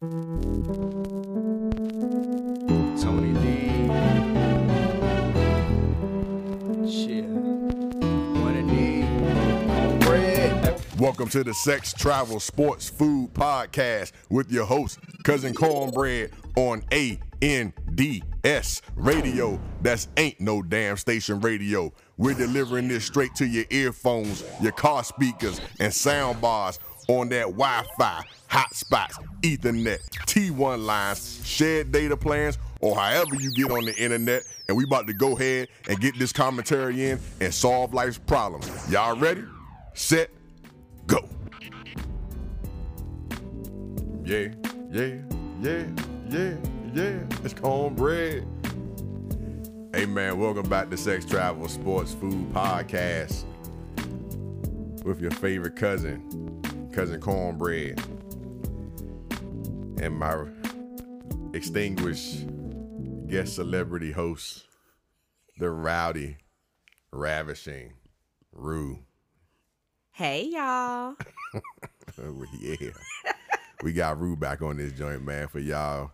Tony D. Shit. Welcome to the Sex Travel Sports Food Podcast with your host, Cousin Cornbread on ANDS Radio. That's ain't no damn station radio. We're delivering this straight to your earphones, your car speakers, and sound bars on that Wi-Fi, hotspots, Ethernet, T1 lines, shared data plans, or however you get on the internet. And we about to go ahead and get this commentary in and solve life's problems. Y'all ready? Set, go. Yeah, yeah, yeah, yeah, yeah. It's cornbread. Hey man, welcome back to Sex Travel Sports Food Podcast with your favorite cousin, cousin Cornbread, and my extinguished guest celebrity host, the rowdy, ravishing Rue. Hey y'all. Yeah. we got Rue back on this joint, man. For y'all,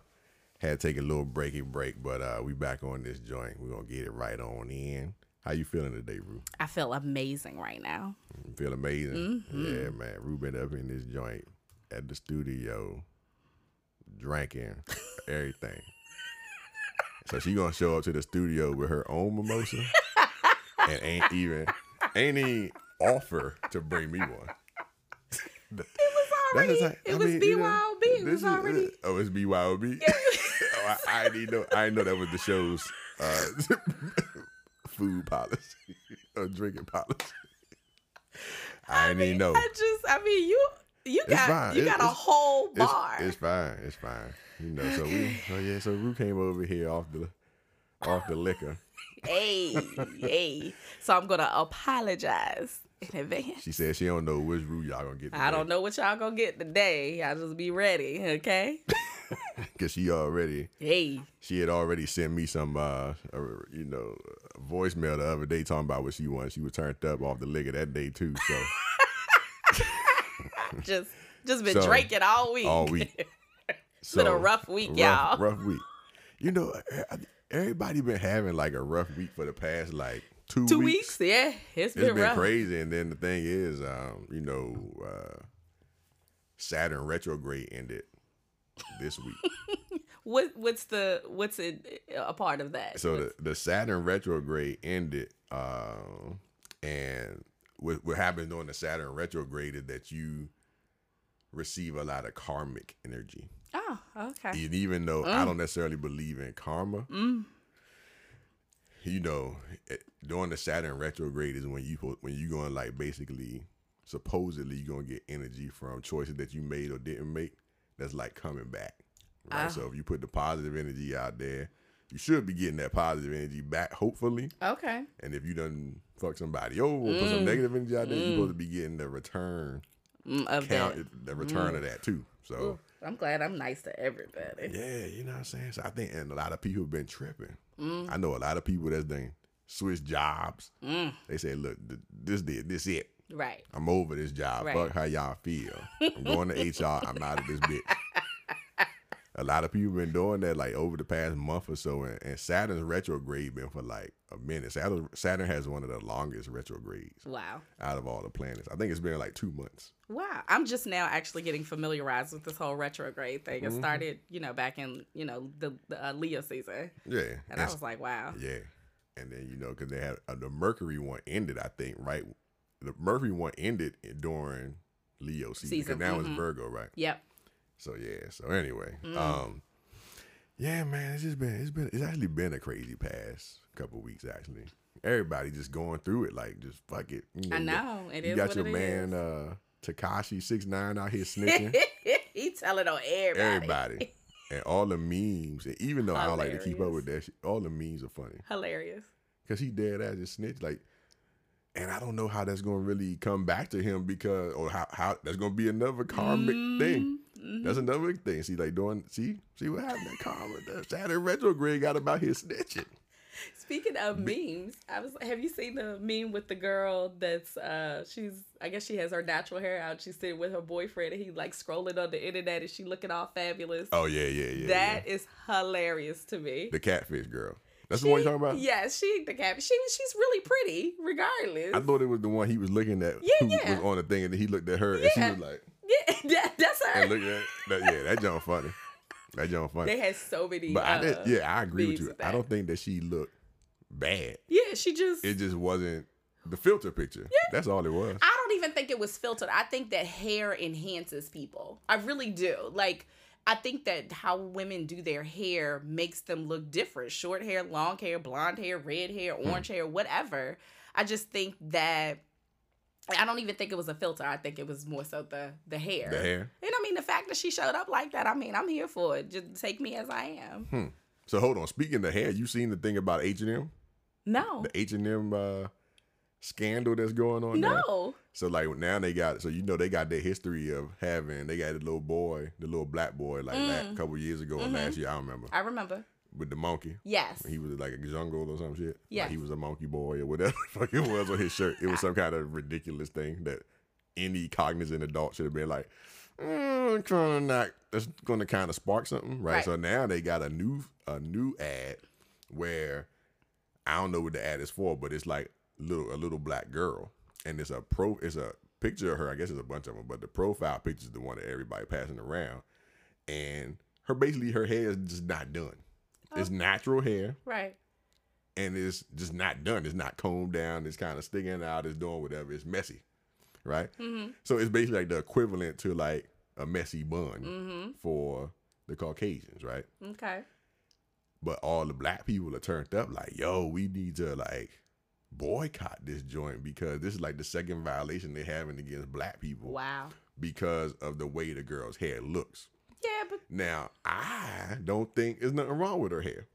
had to take a little breaky break, but uh, we back on this joint. We're gonna get it right on in. How you feeling today, Rue? I feel amazing right now. You feel amazing? Yeah, man. Rue been up in this joint at the studio, drinking everything. so she gonna show up to the studio with her own mimosa and ain't even ain't even offer to bring me one. It was already. Like- it I was mean, you know, BYOB. it was is- already. oh, it's BYOB. oh, I, I didn't know. I didn't know that was the show's uh, food policy or drinking policy. I, even know. I just. I mean, you. You It's got. fine. You It's- got a whole bar. it's fine. It's fine. You know. So we. Oh yeah. So Rue came over here off the off the liquor. hey, hey. So I'm gonna apologize in advance. She said she don't know which Rue y'all gonna get. I don't know what y'all gonna get today. Y'all just be ready, okay? because she already Hey, she had already sent me some uh, you know voicemail the other day talking about what she wanted. She was turned up off the liquor that day too. So. just just been So, drinking all week. all week. It's been a rough week, rough, y'all. Rough week. You know, everybody been having like a rough week for the past like two, Two weeks. weeks, yeah. It's It's been, been rough. crazy. And then the thing is, um, you know, uh, Saturn retrograde ended this week. What what's the what's it a part of that? so the, the Saturn retrograde ended, um, and what, what happens during the Saturn retrograde is that you receive a lot of karmic energy. oh, okay. And even though I don't necessarily believe in karma, you know, during the Saturn retrograde is when you when you going like basically supposedly you're gonna get energy from choices that you made or didn't make that's like coming back. Right. Ah. So if you put the positive energy out there, you should be getting that positive energy back, hopefully. Okay. And if you done fuck somebody over or put some negative energy out there, you're supposed to be getting the return Mm, of count that. the return of that too. So Ooh, I'm glad I'm nice to everybody. Yeah, you know what I'm saying? So I think and a lot of people have been tripping. Mm. I know a lot of people that's done switch jobs. Mm. They say, look, th- this did this it. Right. I'm over this job. Right. Fuck how y'all feel. I'm going to HR. I'm out of this bitch. A lot of people been doing that like over the past month or so, and, and Saturn's retrograde been for like a minute. Saturn, Saturn has one of the longest retrogrades Wow. out of all the planets. I think it's been like two months. Wow. I'm just now actually getting familiarized with this whole retrograde thing. Mm-hmm. It started, you know, back in, you know, the, the uh, Leo season. Yeah, And I was like, wow. Yeah, and then you know because they had uh, the Mercury one ended, I think, right? The Mercury one ended during Leo season. Season, now mhm. it's Virgo, right? Yep. So yeah. So anyway, Mm. um, yeah, man, it's just been it's been it's actually been a crazy past couple weeks actually. Everybody just going through it like just fuck it. You I got- know. It you is got your man is. uh Tekashi six nine out here snitching. he telling on everybody. Everybody. And all the memes, and even though I don't like to keep up with that, shit, all the memes are funny. Hilarious. Cause he dead ass just snitched like, and I don't know how that's gonna really come back to him because or how how that's gonna be another karmic thing. Mm-hmm. That's another thing. See, like doing see see what happened. That karma, that Saturn retrograde got about his snitching. Speaking of memes, I was have you seen the meme with the girl that's uh she's I guess she has her natural hair out. She's sitting with her boyfriend and he like scrolling on the internet and she looking all fabulous. Oh yeah, yeah, yeah. That yeah. is hilarious to me. the catfish girl. That's the one you're talking about. Yes, she the cat. She she's really pretty, regardless. I thought it was the one he was looking at. Yeah, who yeah. Was on the thing, and then he looked at her, and she was like, yeah, that, that's her. and look at that. Yeah, that John funny. That John funny. they had so many. But I did, uh, yeah, I agree with you. I don't think that she looked bad. Yeah, she just. It just wasn't the filter picture. Yeah. That's all it was. I don't even think it was filtered. I think that hair enhances people. I really do. Like, I think that how women do their hair makes them look different. Short hair, long hair, blonde hair, red hair, Hmm. orange hair, whatever. I just think that I don't even think it was a filter. I think it was more so the the hair. The hair. And I mean the fact that she showed up like that, I mean, I'm here for it. Just take me as I am. Hmm. So hold on. Speaking of hair, you seen the thing about H and M, No. the H and M uh, scandal that's going on now? So like now they got so you know they got their history of having they got the little boy, the little black boy like Mm. a couple years ago or Mm-hmm. last year I don't remember I remember. with the monkey. Yes. He was like a jungle or some shit. Yes. Like he was a monkey boy or whatever the fuck it was on his shirt. It was some kind of ridiculous thing that any cognizant adult should have been like, mm, trying to not that's gonna kind of spark something, right? Right. So now they got a new a new ad where I don't know what the ad is for, but it's like little a little black girl. And it's a pro it's a picture of her, I guess it's a bunch of them, but the profile picture is the one that everybody passing around. And her basically her hair is just not done. It's natural hair Right. and it's just not done. It's not combed down. It's kind of sticking out. It's doing whatever. It's messy, right? Mm-hmm. So it's basically like the equivalent to like a messy bun Mm-hmm. for the Caucasians, right? Okay. But all the black people are turned up like, yo, we need to like boycott this joint because this is like the second violation they're having against black people Wow. because of the way the girl's hair looks. Yeah, but Now, I don't think there's nothing wrong with her hair.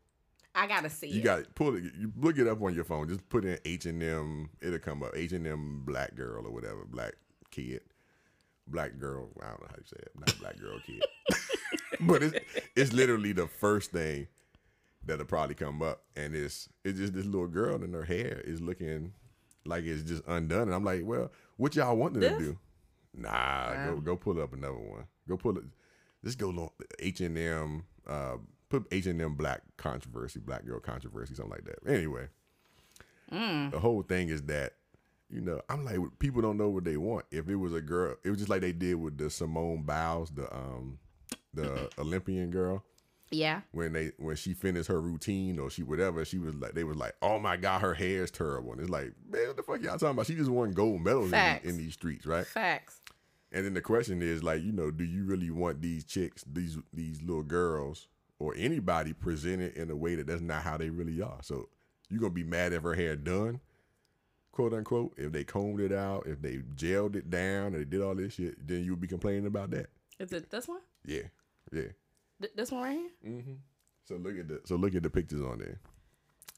I gotta see You got pull it. You look it up on your phone. Just put in H and M. It'll come up. H and M black girl or whatever. Black kid. Black girl. I don't know how you say it. Not black girl kid. but it's it's literally the first thing that'll probably come up, and it's it's just this little girl and her hair is looking like it's just undone. And I'm like, well, what y'all want them This? to do? Nah, go go pull up another one. Go pull it. Just go H and M. Uh, put H and M black controversy, black girl controversy, something like that. Anyway, the whole thing is that you know I'm like people don't know what they want. If it was a girl, it was just like they did with the Simone Biles, the um the Olympian girl Yeah. when they when she finished her routine or she whatever, she was like they was like, oh my god, her hair is terrible. And it's like, man, what the fuck y'all talking about? She just won gold medals in, in these streets, right? Facts. And then the question is like, you know, do you really want these chicks, these these little girls, or anybody presented in a way that that's not how they really are? So you're gonna be mad if her hair done, quote unquote, if they combed it out, if they gelled it down, and they did all this shit, then you would be complaining about that. Is it this one? Yeah, yeah. Th- this one right here? Mm-hmm. So look at the so look at the pictures on there.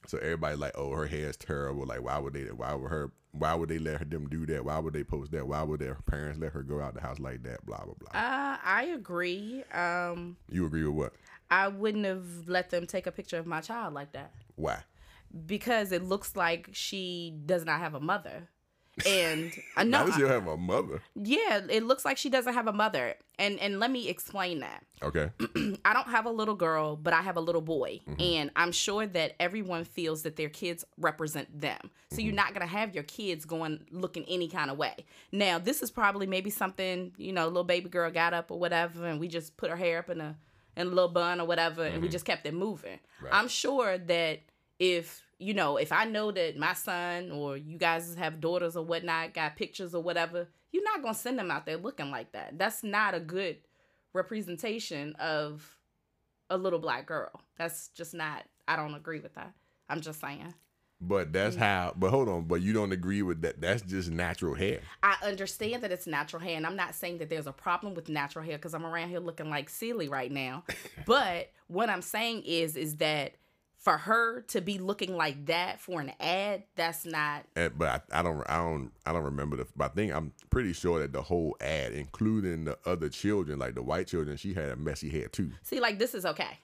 So everybody like, oh, her hair is terrible. Like, why would they? Why would her? Why would they let her them do that? Why would they post that? Why would their parents let her go out the house like that? Blah blah blah. Uh, I agree. Um, you agree with what? I wouldn't have let them take a picture of my child like that Why? because it looks like she does not have a mother. And I know, she have a mother? yeah, it looks like she doesn't have a mother. And and let me explain that. Okay. I don't have a little girl, but I have a little boy. Mm-hmm. And I'm sure that everyone feels that their kids represent them. So you're mm-hmm. not going to have your kids going looking any kind of way. Now, this is probably maybe something, you know, little baby girl got up or whatever, and we just put her hair up in a, in a little bun or whatever, and we mm-hmm. just kept it moving. Right. I'm sure that if, you know, if I know that my son or you guys have daughters or whatnot, got pictures or whatever, you're not to send them out there looking like that. That's not a good representation of a little black girl. That's just not. I don't agree with that. I'm just saying. But Mm. that's how. But hold on. But you don't agree with that? That's just natural hair. I understand that it's natural hair, and I'm not saying that there's a problem with natural hair because I'm around here looking like silly right now. but what I'm saying is, is that for her to be looking like that for an ad, that's not. And, but I, I don't. I don't. I don't remember the. But I think I'm pretty sure that the whole ad, including the other children, like the white children, she had a messy hair too. See, like this is okay.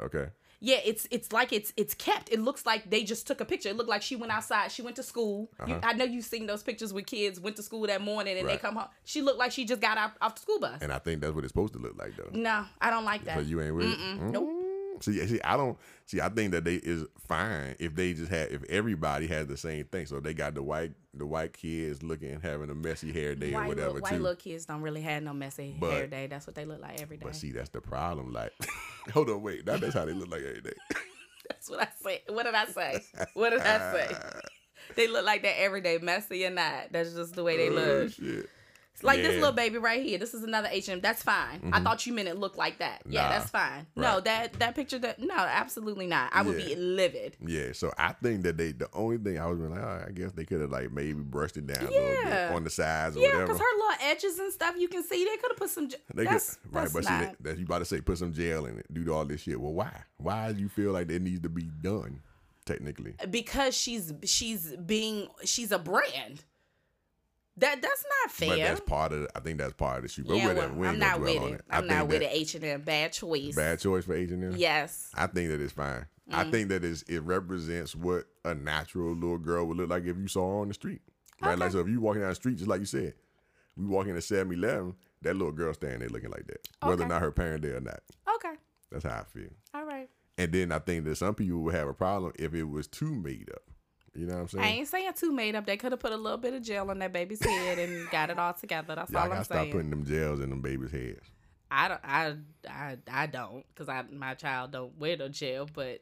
Okay. Yeah, it's it's like it's it's kept. It looks like they just took a picture. It looked like she went outside. She went to school. You, I know you've seen those pictures with kids went to school that morning and they Uh-huh. Come home. She looked like she just got out off the school bus. And I think that's what it's supposed to look like, though. No, I don't like that. So you ain't with it? Mm. Nope. See, see, I don't see. I think that they is fine if they just had if everybody had the same thing. So they got the white the white kids looking having a messy hair day or whatever little, white too. little kids don't really have no messy But- hair day. That's what they look like every day. But see, that's the problem. Like, hold on, wait, that, that's how they look like every day. That's what I said. What did I say? What did I say? They look like that every day, messy or not. That's just the way they Oh, look. shit. Like this little baby right here. This is another H&M. That's fine. I mm-hmm. thought you meant it looked like that. Yeah, that's fine. No, that that picture that no, absolutely not. I would Yeah. be livid. Yeah, so I think that they the only thing I was like, oh, I guess they could have like maybe brushed it down a little bit Yeah. on the sides or Yeah, whatever. because her little edges and stuff, you can see they could have put some. They that's, could, right, that's but see, not. that, that you about to say put some gel in it, do all this shit. Well, why? Why do you feel like it needs to be done? Technically, because she's she's being she's a brand. That that's not fair. but that's part of. I think that's part of the shoot. But yeah, whatever, well, I'm not with on it. it. I'm not with it. H and M, bad choice. Bad choice for H and M. Yes. I think that it's fine. Mm. I think that is it represents what a natural little girl would look like if you saw her on the street. Right? Like so if you walking down the street, just like you said, we walking to 7-Eleven, that little girl standing there looking like that. Whether or not her parent there or not. Okay. That's how I feel. All right. And then I think that some people would have a problem if it was too made up. You know what I'm saying? I ain't saying too made up. They could have put a little bit of gel on that baby's head and got it all together. That's all gotta I'm stop saying. putting them gels in them babies' heads. I don't. I I I don't because I my child don't wear no gel, but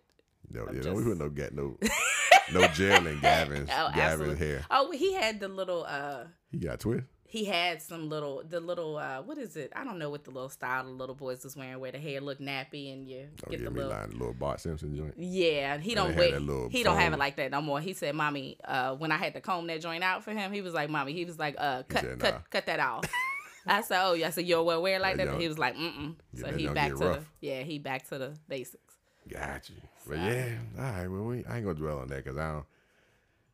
No, I'm yeah, just- don't put no get no no gel in Gavin's oh, Gavin's absolutely. hair. Oh, he had the little uh. He got twist. He had some little, the little, uh, what is it? I don't know what the little style the little boys was wearing, where the hair look nappy and you Don't get the little. lying, the little Bart Simpson joint. Yeah, he don't wear. He don't have it like that no more. He said, "Mommy, uh, when I had to comb that joint out for him, he was like, "Mommy," he was like, "Uh, cut, said, cut, "Nah." cut that off." I said, "Oh, yeah." I said, "You don't wear it like That that?" young- He was like, "Mm mm." So he back to the yeah, he back to the basics. Got you. But yeah, all right. Well, we, I ain't gonna dwell on that because I don't.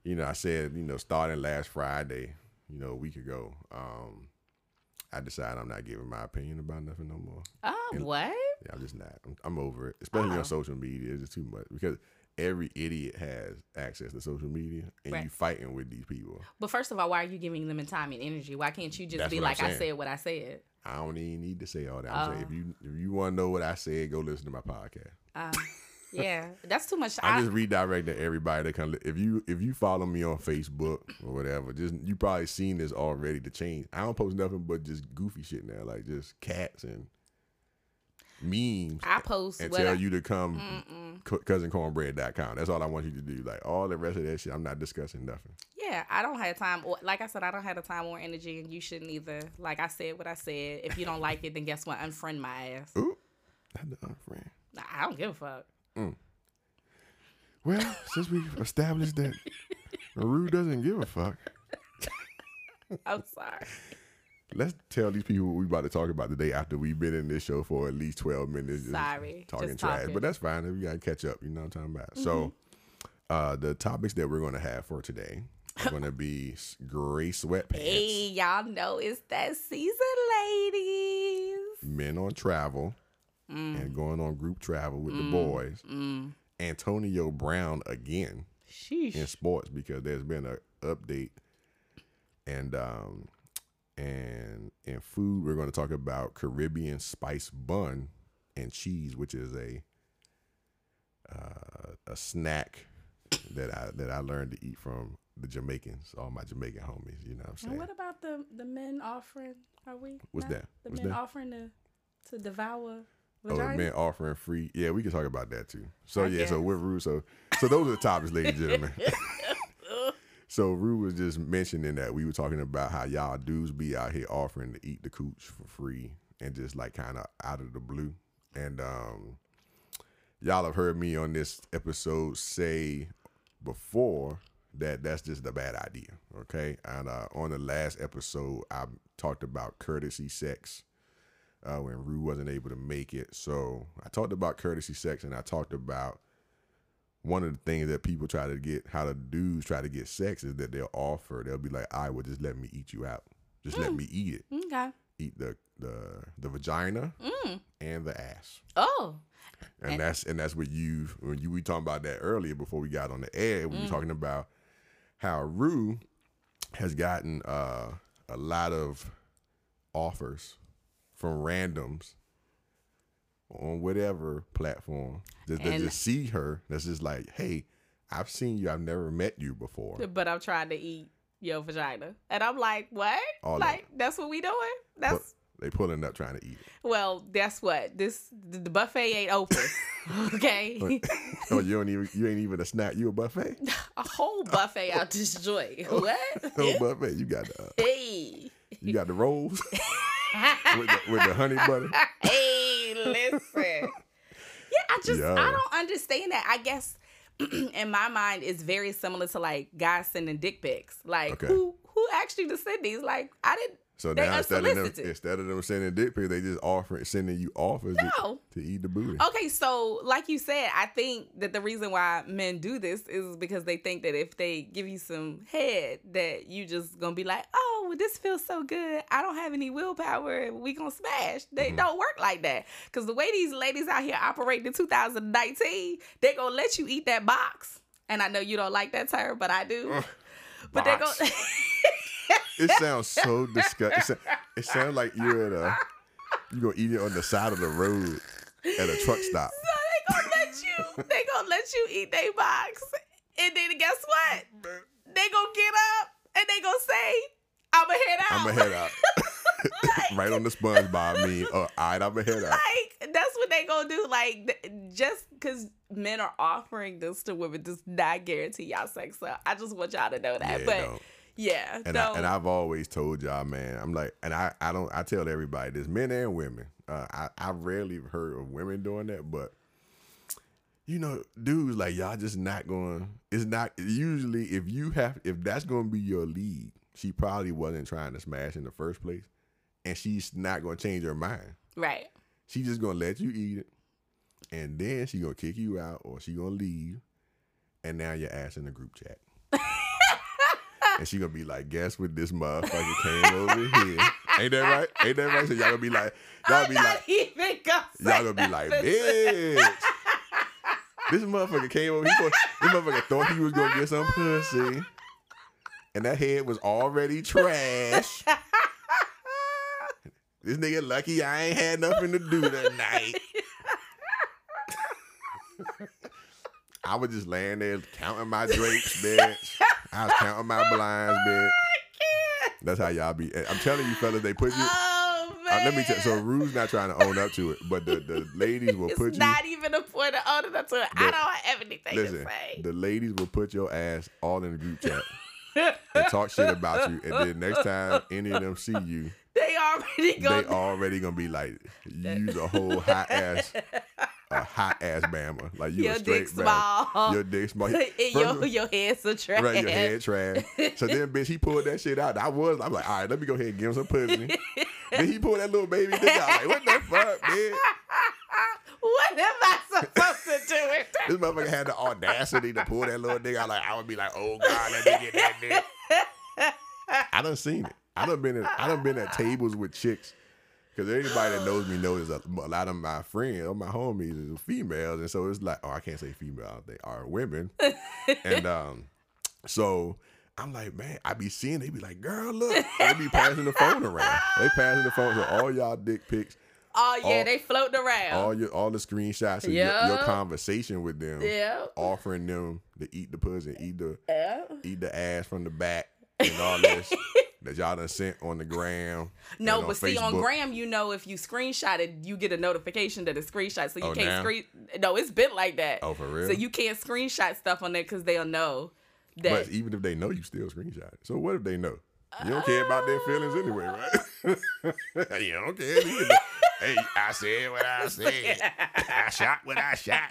You know, I said you know starting last Friday, you know, a week ago. Um, I decided I'm not giving my opinion about nothing no more. Oh, And- what? Yeah, I'm just not. I'm, I'm over it, especially Oh. on social media. It's just too much because every idiot has access to social media, and Right. you fighting with these people. But first of all, why are you giving them time and energy? Why can't you just That's be like, "I said what I said"? I don't even need to say all that. I'm saying Oh. if you if you want to know what I said, go listen to my podcast. Uh, yeah, that's too much. I'm I, just redirecting everybody that can. If you if you follow me on Facebook or whatever, just you probably seen this already. To change, I don't post nothing but just goofy shit now, like just cats and memes, I post and tell I, you to come co- cousincornbread.com. That's all I want you to do. Like all the rest of that shit, I'm not discussing nothing. Yeah, I don't have time. Or like I said, I don't have the time or energy, and you shouldn't either. Like I said, what I said. If you don't like it, then guess what? Unfriend my ass. Ooh, not the unfriend. I don't give a fuck. Well, since we've established that Rue doesn't give a fuck, I'm sorry. let's tell these people what we about to talk about today after we've been in this show for at least 12 minutes. just Sorry, Talking just trash. talking. But that's fine. We got to catch up. You know what I'm talking about. So, uh, the topics that we're going to have for today are going to be gray sweatpants, Hey, y'all know it's that season, ladies. men on travel, Mm. and going on group travel with the boys. Antonio Brown again. in sports because there's been an update and um and in food we're going to talk about Caribbean spice bun and cheese which is a uh, a snack that I that I learned to eat from the Jamaicans all my Jamaican homies you know what I'm And what about the the men offering? Are we? What's not? that? The What's men that? offering to to devour Oh, men offering free. Yeah, we can talk about that too. So I yeah, so guess. with Rue, so so those are the topics, ladies and gentlemen. so Rue was just mentioning that we were talking about how y'all dudes be out here offering to eat the cooch for free and just like kind of out of the blue. And um y'all have heard me on this episode say before that that's just a bad idea. Okay. And uh on the last episode I talked about courtesy sex uh, when Rue wasn't able to make it. So I talked about courtesy sex and I talked about one of the things that people try to get, how the dudes try to get sex is that they'll offer, they'll be like, I would just let me eat you out. Just let me eat it. Okay. Eat the the the vagina and the ass. Oh, And, that's and that's what you when you we talking about that earlier before we got on the air. We were talking about how Rue has gotten uh, a lot of offers from randoms on whatever platform that, that just see her. That's just like, hey, I've seen you. I've never met you before. But I'm trying to eat your vagina. And I'm like, what? All like, that's what we doing? But That's they pulling up trying to eat it. well, that's what. This the buffet ain't open. okay. oh, you don't even you ain't even a snack. You a buffet? A whole buffet out this joint. What? No buffet. You got the uh, hey. you got the rolls with the, with the honey butter. hey, listen. Yeah, I just Yo. I don't understand that. I guess in my mind it's very similar to like guys sending dick pics. Like Okay. who who asked you to send these? Like I didn't So They now instead of them instead of them sending dick pics, they just offering sending you offers to- No. to, eat the booty. Okay, so like you said, I think that the reason why men do this is because they think that if they give you some head, that you just gonna be like, "Oh, well, this feels so good. I don't have any willpower, we gonna smash." They Mm-hmm. don't work like that. Cause the way these ladies out here operate in 2019, they gonna let you eat that box. And I know you don't like that term, but I do. but they box. go. It sounds so disgusting. It sounds like you're at a you gonna eat it on the side of the road at a truck stop. So they gonna let you. They gonna let you eat their box, and then guess what? They gonna get up and they gonna say, "I'ma head out." I'ma head out. right on the SpongeBob me. Uh, all right, I'ma head out. like that's what they gonna do. Like just because men are offering this to women does not guarantee y'all sex. So I just want y'all to know that. Yeah, but don't. Yeah, And. I, and I've always told y'all, man. I'm like, and I, I don't. I tell everybody this, men and women. Uh, I, I rarely heard of women doing that, but you know, dudes like y'all just not going. It's not usually if you have if that's going to be your lead. She probably wasn't trying to smash in the first place, and she's not going to change her mind. right. She just gonna let you eat it, and then she gonna kick you out, or she gonna leave, and now your ass in the group chat. And she gonna be like, "Guess what? This motherfucker came over here. Ain't that right? Ain't that right?" So y'all gonna be like, y'all be like, even gonna y'all gonna be like, bitch. This motherfucker came over. He thought, this motherfucker thought he was gonna get some pussy, and that head was already trash. This nigga lucky I ain't had nothing to do that night. I was just laying there counting my drapes, bitch. I was counting my blinds, bitch. That's how y'all be. I'm telling you, fellas, they put you. Oh Uh, man. let me tell. So Rue's not trying to own up to it, but the, the ladies will it's put you. not even a point of owning up to it. I don't have anything Listen, to say. the ladies will put your ass all in the group chat and talk shit about you, and then next time any of them see you, they already they already gonna be like, "Use a whole hot ass, a hot ass bama, like you Your a straight dick bama. small. Your dick small. First your, your head's a trash. Right, your head trash. So then, bitch, he pulled that shit out. I was, I'm like, all right, let me go ahead and give him some pussy. then he pulled that little baby dick out. I'm like, what the fuck, man? What am I supposed to do with that? This motherfucker had the audacity to pull that little dick out. Like, I would be like, oh god, let me get that dick. I done seen it. I done been at, I done been at tables with chicks. Cause anybody that knows me knows a, a lot of my friends or my homies is females, and so it's like, oh, I can't say female, they are women, and um, so I'm like, man, I be seeing they be like, girl, look, they be passing the phone around, they passing the phone, so all y'all dick pics, Oh yeah, All- they floating around. all your all the screenshots of your, your conversation with them, yeah. offering them to eat the pussy, eat the Yeah. eat the ass from the back, and all this that y'all done sent on the gram. No, on but see on Gram, you know if you screenshot it, you get a notification that it's screenshot, so you Oh, can't now? screen. No, it's been like that. Oh, for real? So you can't screenshot stuff on there because they'll know that. But even if they know, you still screenshot it. So what if they know? You don't care about their feelings anyway, right? Uh, you don't care. Hey, I said what I said. I shot what I shot.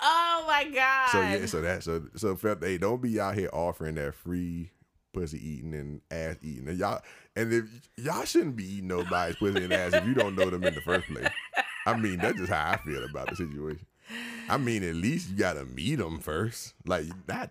Oh my god. So yeah, so that so so felt hey, don't be out here offering that free pussy eating and ass eating. And y'all and if y'all shouldn't be eating nobody's pussy and ass if you don't know them in the first place. I mean, that's just how I feel about the situation. I mean, at least you gotta meet them first. Like not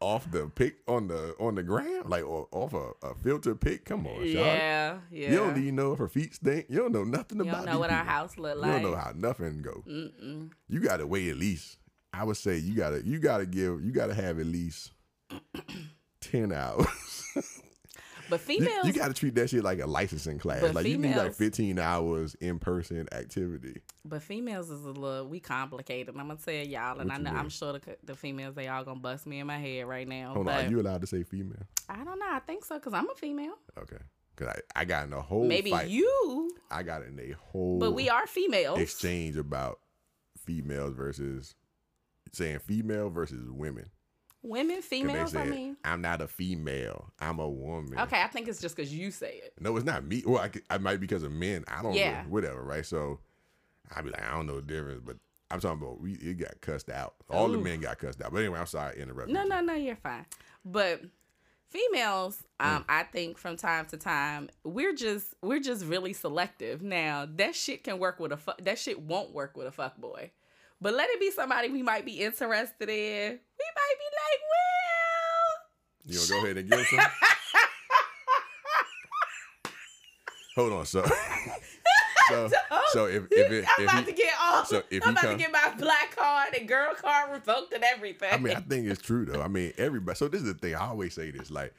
off the pick on the on the gram, like or, off a, a filter pic. Come on. Yeah, yeah. You don't even know if her feet stink. You don't know nothing You about. don't know what our house look like. You don't know how nothing go. Mm-mm. You got to wait at least. I would say you gotta you gotta give you gotta have at least ten hours. But females, you got to treat that shit like a licensing class. Like you need like fifteen hours in person activity. but females is a little we complicated. I'm gonna tell y'all, and What I you know I'm sure the, the females they all gonna bust me in my head right now. Hold but on, are you allowed to say female? I don't know. I think so because I'm a female. Okay, because I, I got in a whole Maybe fight. you, I got in a whole but we are females. exchange about females versus saying female versus women. Women, females. they I mean, I'm not a female. I'm a woman. okay. I think it's just because you say it. No, it's not me. Well, I, I might be because of men. I don't Yeah. know. Whatever, right? So I'd be like, I don't know the difference, but I'm talking about we it got cussed out. All the men got cussed out. But anyway, I'm sorry I interrupted. No, you. no, no. You're fine. But females, um, I think from time to time we're just we're just really selective. Now that shit can work with a fu- that shit won't work with a fuck boy. But let it be somebody we might be interested in. We might be like, well, You gonna go ahead and give some? Hold on, so so so if if it I'm if about he, to get all. so if I'm about come- to get my black card and girl card revoked and everything. I mean, I think it's true though. I mean, everybody. So this is the thing. I always say this: like,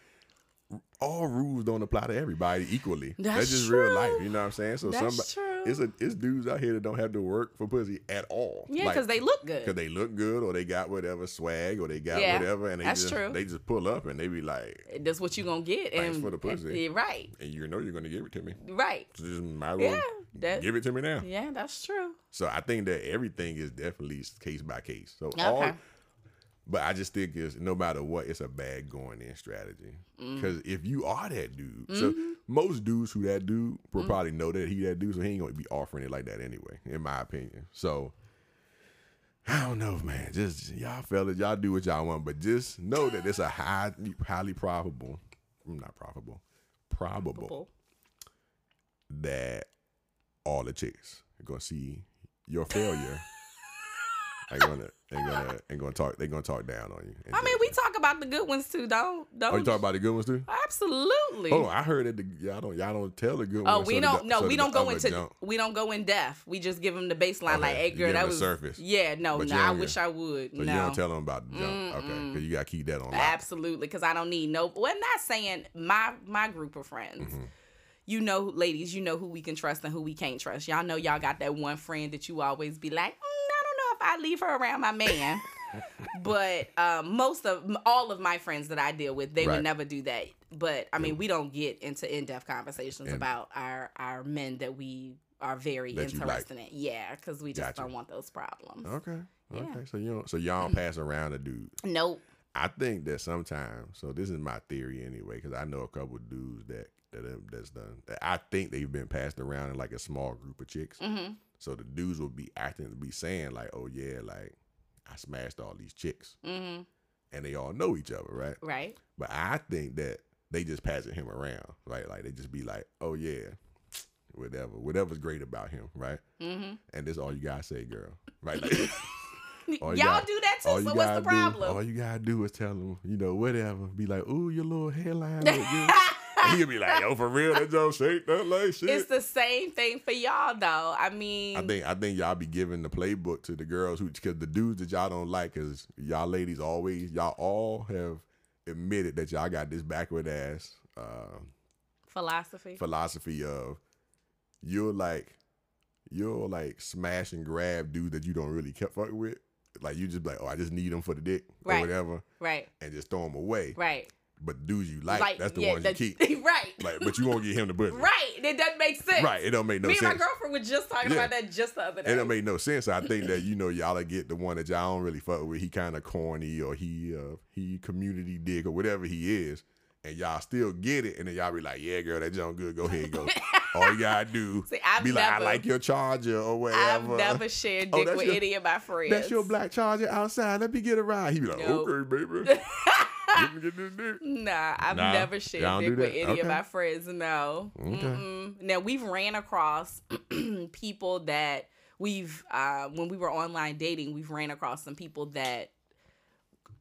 all rules don't apply to everybody equally. That's, That's just real life. You know what I'm saying? So That's somebody, true. it's a it's dudes out here that don't have to work for pussy at all. yeah, Like, because they look good. Cause they look good, or they got whatever swag, or they got Yeah, whatever, and they that's just true. they just pull up and they be like, That's what you gonna get. Thanks and for the pussy. and- right, and you know you're gonna give it to me. right. So just might well Yeah, that- give it to me now. Yeah, that's true. So I think that everything is definitely case by case. So all, Okay. But I just think it's no matter what, it's a bad going in strategy. Mm. Because if you are that dude, so Mm-hmm. most dudes who that dude will probably know that he that dude, so he ain't gonna be offering it like that anyway, in my opinion. So I don't know, man. Just y'all fellas, y'all do what y'all want, but just know that it's a high, highly probable, not probable, probable Bull. that all the chicks are gonna see your failure. Ain't gonna ain't gonna ain't gonna talk. They gonna talk down on you. I mean, we talk about the good ones too. Don't don't. Oh, you talk about the good ones too? Absolutely. Oh, I heard that the, y'all don't y'all don't tell the good ones. Oh, we so don't. No, so we don't go into. jump. We don't go in depth. We just give them the baseline. Like, Okay, hey, girl, that the was surface. Yeah, no, But no. I wish I would. So no, you don't tell them about the jump, okay? Because you gotta keep that on. lock. absolutely, because I don't need no. Well, I'm not saying my my group of friends. Mm-hmm. You know, ladies, you know who we can trust and who we can't trust. Y'all know y'all got that one friend that you always be like, mm, I if I leave her around my man. but um, most of all of my friends that I deal with, they Right. would never do that. But I mean, we don't get into in depth conversations And- about our our men that we are very you like. interested in. Yeah, because we just Gotcha. don't want those problems. Okay, Yeah. okay. So you don't, so y'all don't pass around a dude. Nope. I think that sometimes, so this is my theory anyway, because I know a couple of dudes that that that's done. That I think they've been passed around in like a small group of chicks. hmm So the dudes will be acting, be saying like, "Oh yeah, like I smashed all these chicks," hmm and they all know each other, right? Right. But I think that they just passing him around, right? Like they just be like, "Oh yeah, whatever, whatever's great about him, right?" hmm And this all you gotta say, girl, right? Like, Y'all All you got- do that too. So what's the gotta do- problem? all you gotta do is tell them, you know, whatever. Be like, "Ooh, your little hairline look good." and he'll be like, "Yo, for real, that don't shake that like shit." it's the same thing for y'all though. I mean, I think I think y'all be giving the playbook to the girls who because the dudes that y'all don't like because y'all ladies always y'all all have admitted that y'all got this backward ass uh, philosophy. philosophy of you're like you're like smash and grab dude that you don't really kept fucking with. Like you just be like, oh, I just need them for the dick or whatever, right. and just throw them away. Right. But dudes you like, that's the yeah, ones you keep. right. Like, but you won't get him the pussy. right. It doesn't make sense. Right. It don't make no sense. Me and my girlfriend were just talking Yeah. about that just the other day. It don't make no sense. I think that you know y'all get the one that y'all don't really fuck with. He kind of corny or he uh he community dick or whatever he is, and y'all still get it, and then y'all be like, "Yeah, girl, that junk good. Go ahead, go." All you gotta do See, I've be like, "I like your charger" or whatever. I've never shared Oh, dick that's with your- any of my friends. That's your black charger outside. Let me get a ride. He be like, Nope. "Okay, baby, let me get this dick." Nah, I've Nah, never shared dick do with any of my friends. No. Okay. Mm-mm. Now we've ran across people that we've uh, when we were online dating, we've ran across some people that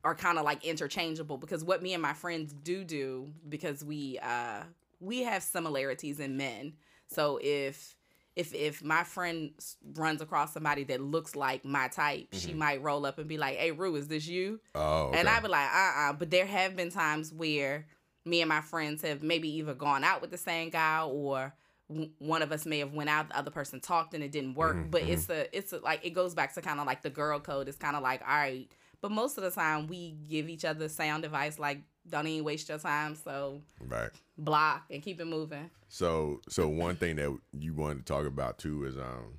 are kind of like interchangeable because what me and my friends do do because we uh we have similarities in men. So if if if my friend runs across somebody that looks like my type, she might roll up and be like, "Hey, Rue, is this you?" Oh, okay. And I'd be like, uh uh But there have been times where me and my friends have maybe either gone out with the same guy or w- one of us may have went out, the other person talked and it didn't work. Mm-hmm, but it's a, it's a, like, it goes back to kind of like the girl code. It's kind of like, all right. But most of the time we give each other sound advice like, don't even waste your time. So right. block and keep it moving. So so one thing that you wanted to talk about too is um,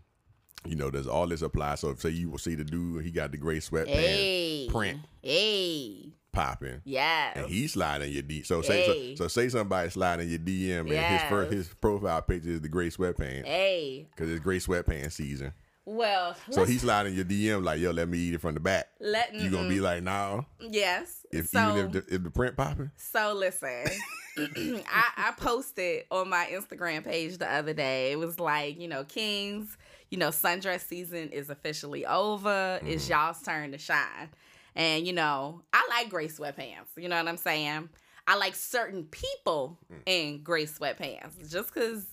you know, does all this apply? So if say you will see the dude, he got the gray sweatpants Hey. print Hey. popping. yeah, And he's sliding your D. So say Hey. so, so say somebody sliding your DM and his first his profile picture is the gray sweatpants hey. because it's gray sweatpants season. Well, So let's he sliding your DM like, yo, let me eat it from the back. let You gonna be like, nah. yes. If so, even if the, if the print popping, So listen, I, I posted on my Instagram page the other day. It was like, you know, Kings, you know, sundress season is officially over. It's mm-hmm. y'all's turn to shine. And, you know, I like gray sweatpants. You know what I'm saying? I like certain people mm. in gray sweatpants. Just because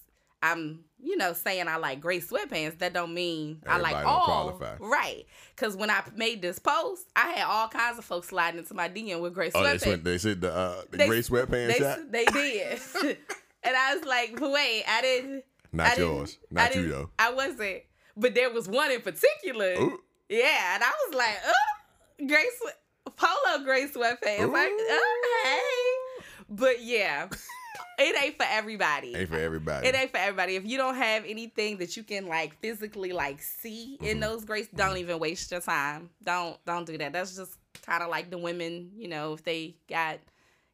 I'm, you know, saying I like gray sweatpants, that don't mean I like Everybody all. qualify. Right. Because when I made this post, I had all kinds of folks sliding into my DM with gray oh, they, sweatpants. said they said the uh, the They- gray sweatpants They, they did. and I was like, wait, I didn't. Not I didn't- yours. I Not you though. I wasn't. But there was one in particular. Ooh. Yeah, and I was like, oh, gray sweat, polo gray sweatpants. Like, oh, hey. But yeah, it ain't for everybody. Ain't for everybody. It ain't for everybody. If you don't have anything that you can like physically like see Mm-hmm. in those grays, don't even waste your time. Don't don't do that. That's just kind of like the women, you know, if they got,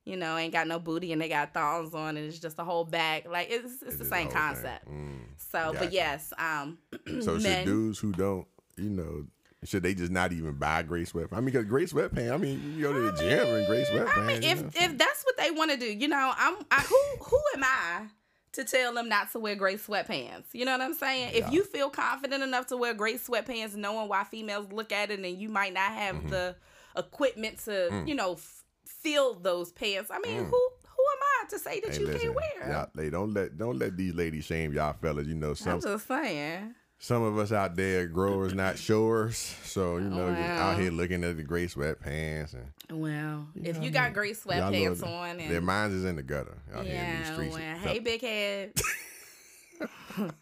you know, ain't got no booty and they got thongs on and it's just a whole bag. Like it's it's, the same concept. Mm. So, Gotcha. but yes, um, So men- dudes who don't, you know, should they just not even buy gray sweatpants? I mean, because gray sweatpants. I mean, you go to the gym in gray sweatpants. I mean, you if know? if that's what they want to do, you know, I'm I, who who am I to tell them not to wear gray sweatpants? You know what I'm saying? If you feel confident enough to wear gray sweatpants, knowing why females look at it, and you might not have Mm-hmm. the equipment to, Mm. you know, f- fill those pants. I mean, who who am I to say that Hey, you listen, can't wear? y'all, they don't let don't let these ladies shame y'all fellas. You know, some I'm just saying. Some of us out there growers, not showers. So you know, just out here looking at the gray sweatpants and Well, if you got mean? gray sweatpants on, their and minds is in the gutter out here in these yeah, streets. well, hey, big head.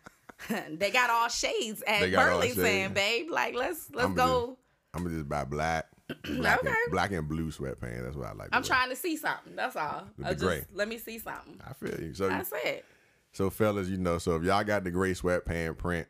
they got all shades at They got all Burlington, babe. Like let's let's I'ma go. I'm gonna just buy black, black, Okay. and, black and blue sweatpants. That's what I like. I'm wear. trying to see something. That's all. With I the just gray. let me see something. I feel you. So That's it. So fellas, you know, so if y'all got the gray sweatpant print,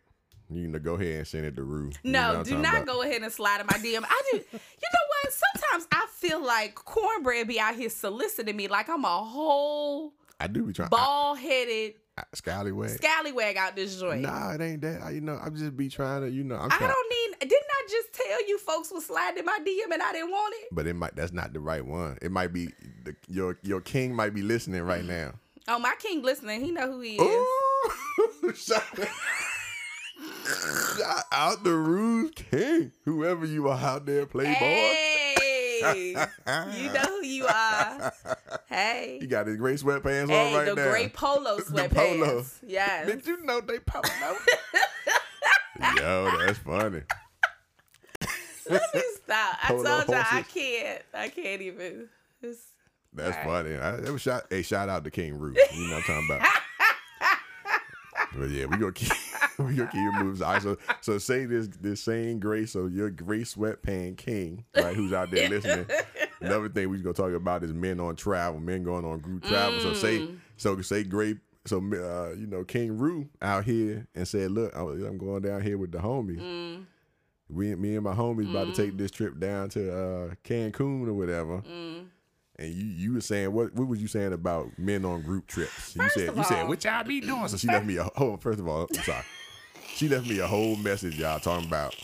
you know, go ahead and send it to Rue. You know No, do not about? go ahead and slide in my DM. I do. You know what? Sometimes I feel like cornbread be out here soliciting me like I'm a whole I do be trying. bald headed scallywag. scallywag out this joint. Nah, it ain't that. I, you know, I'm just be trying to, you know, I'm I trying. don't need. Didn't I just tell you folks was sliding my DM and I didn't want it? But it might. That's not the right one. It might be the, your your king might be listening right now. Oh, my king listening. He know who he is. Ooh, out the Rue's King, whoever you are out there, playboy. Hey, you know who you are. Hey. you got his gray sweatpants Hey, on right the now. gray polo The sweatpants. polo. Yes. Did you know they pop out? Yo, that's funny. Let me stop. I Polo told y'all I can't. I can't even. It's, That's Right. funny. I, it was shout, hey, shout out to King Root. You know what I'm talking about. but yeah, we gonna keep we gonna keep your moves. All right, so so say this this same gray. So your gray sweatpant king, right? Who's out there listening? Another thing we gonna talk about is men on travel, men going on group travel. So say Mm. so say gray. So uh, you know King Rue out here and said, look, I'm going down here with the homies. mm, We, me and my homies about to take this trip down to uh, Cancun or whatever. And you, you were saying what? What was you saying about men on group trips? You First said you said all- what y'all be doing. So she left me a whole. First of all, I'm sorry. She left me a whole message, y'all, talking about.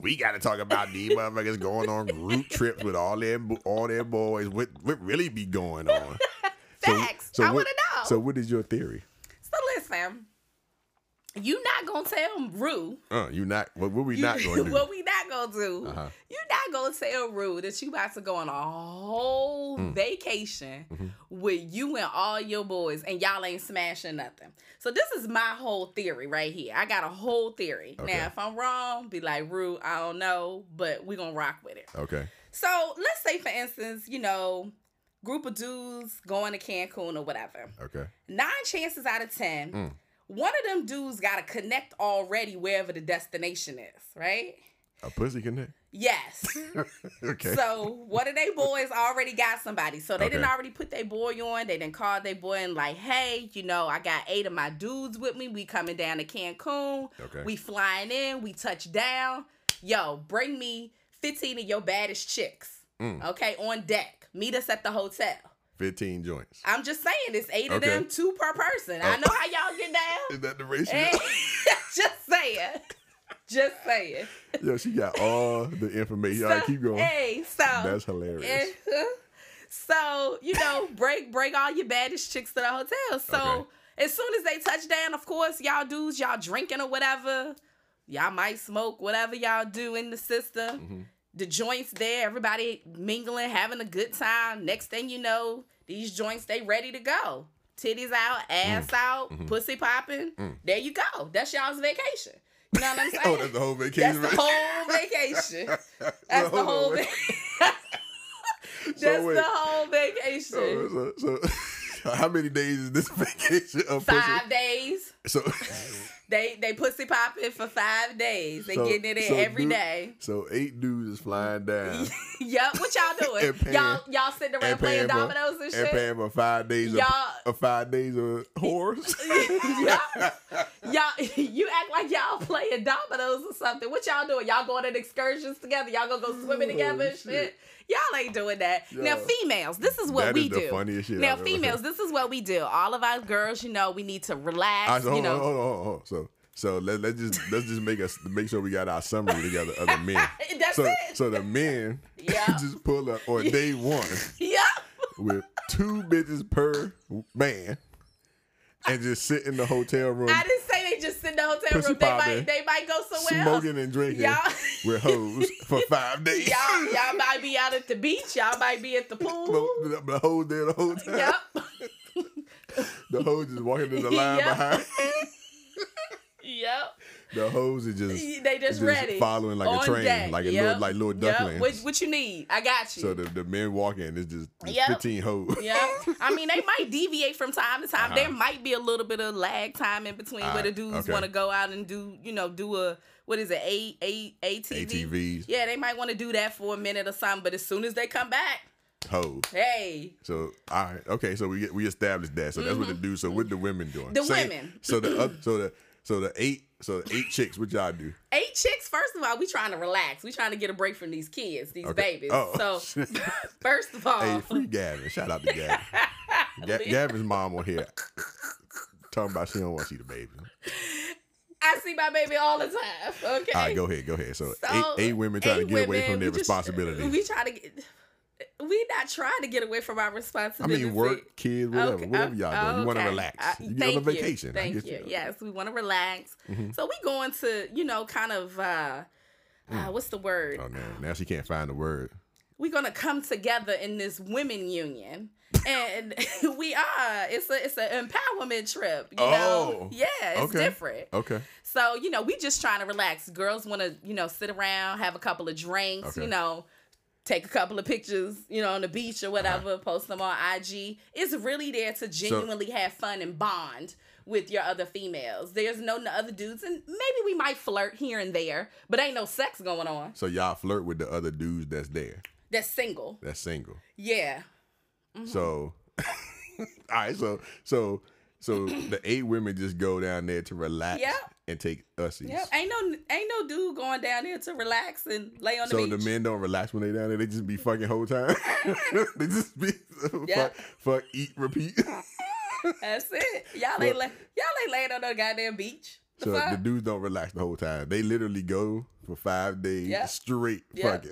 We got to talk about these motherfuckers going on group trips with all their all their boys. What what really be going on? Facts. I what, wanna know. So what is your theory? So listen. You not gonna tell Rue. Uh, you not what, what we You, not to do? what we not gonna do? Uh-huh. You not gonna tell Rue that you about to go on a whole Mm. vacation Mm-hmm. with you and all your boys, and y'all ain't smashing nothing. So this is my whole theory right here. I got a whole theory. Okay. Now, if I'm wrong, be like Rue, I don't know, but we gonna rock with it. okay. So let's say, for instance, you know, group of dudes going to Cancun or whatever. Okay. Nine chances out of ten, Mm. One of them dudes got to connect already wherever the destination is, right? A pussy connect. Yes. okay. So one of they boys already got somebody. So they didn't already put their boy on. They didn't call their boy and like, hey, you know, I got eight of my dudes with me. We coming down to Cancun. Okay. We flying in. We touch down. Yo, bring me 15 of your baddest chicks. Mm. Okay, on deck. Meet us at the hotel. Fifteen joints. I'm just saying, it's eight of them, two per person. I Oh. know how y'all get down. Is that the ratio? Hey, just saying. Just saying. Yo, she got all the information. All right, keep going. Hey, so That's hilarious. Eh, so you know, break break all your baddest chicks to the hotel. So Okay. as soon as they touch down, of course, y'all dudes, y'all drinking or whatever. Y'all might smoke whatever y'all do in the system. Mm-hmm. The joints there, everybody mingling, having a good time. Next thing you know, these joints they ready to go. Titties out, ass Mm. out, Mm-hmm. pussy popping. There you go. That's y'all's vacation. You know what I'm saying? Oh, that's the whole vacation. That's the whole vacation. That's the whole. wait. Va- That's wait. the whole vacation. So, so, so how many days is this vacation of pussy? Five days. So, They they pussy popping for five days. They so- getting it in so every dude- day. So eight dudes is flying down Yup. What y'all doing? Paying- y'all y'all sitting around playing dominoes and shit. and paying for five days of, Y'all- of five days of whores. y'all, y'all, you act like y'all playing dominoes or something. What y'all doing? Y'all going on excursions together? Y'all gonna go swimming oh, together and Oh, shit. shit? Y'all ain't doing that. Now, females, this is what we is the do. funniest shit now, females, heard. this is what we do. All of us girls, you know, we need to relax. All right, so you know, hold on, hold on, hold on. So so let let's just let's just make us make sure we got our summary together of the men. That's so it. so the men Yeah. just pull up on day one Yep. with two bitches per man and just sit in the hotel room I didn't say they just sit in the hotel Pussy room. They might, they might go somewhere smoking else. and drinking Y'all- with hoes for five days. Y'all, y'all might be out at the beach. Y'all might be at the pool. the, the hoes there the whole time. Yep. The hoes just walking in the line Yep. behind. Yep. The hoes is just They just, just ready. following like a train, deck. like a Yep. little like little Yep. What, what you need? I got you. So the, the men walk in, it's just it's Yep. 15 hoes. yeah. I mean, they might deviate from time to time. Uh-huh. There might be a little bit of lag time in between where the dudes okay. want to go out and do, you know, do a what is it, a a ATV? ATVs, Yeah, they might want to do that for a minute or something. But as soon as they come back, hoes. hey, So all right, okay. So we get we established that. So that's what the dudes. So what the women doing? Mm-hmm. The Say- women. So the oth- so the so the eight so the eight chicks. What y'all do? eight chicks. First of all, we trying to relax. We trying to get a break from these kids, these Okay. babies. Oh. So first of all, Hey, free Gavin. Shout out to Gavin. Ga- Gavin's mom on here talking about she don't want to see the baby. I see my baby all the time. Okay. All right, go ahead, go ahead. So, So, eight, eight women trying to get away from their we just- we try to get. We not trying to get away from our responsibility. I mean, work, kids, whatever, Okay, whatever uh, y'all do. You want to relax. Uh, you get on a vacation. Thank get you. you. Yes, we want to relax. Mm-hmm. So we going to, you know, kind of. uh uh, what's the word? Oh, man. Now she can't find the word. We're gonna come together in this women union, and we are. It's a it's an empowerment trip. You know, Oh, yeah, it's okay. different. Okay. So, you know, we just trying to relax. Girls want to, you know, sit around, have a couple of drinks, Okay. you know, take a couple of pictures, you know, on the beach or whatever, Uh-huh. post them on IG. It's really there to genuinely have fun and bond with your other females. There's no other dudes, and maybe we might flirt here and there, but ain't no sex going on. So y'all flirt with the other dudes that's there. That's single. That's single. Yeah. So, all right. So, so, so the eight women just go down there to relax Yep. and take ussies. Yep. Ain't no ain't no dude going down there to relax and lay on the So beach. So the men don't relax when they down there. They just be fucking whole time. they just be Yep. fuck, fuck, eat, repeat. That's it. Y'all ain't la- y'all ain't laying on no goddamn beach. The so fuck? the dudes don't relax the whole time. They literally go for five days Yep. straight fucking.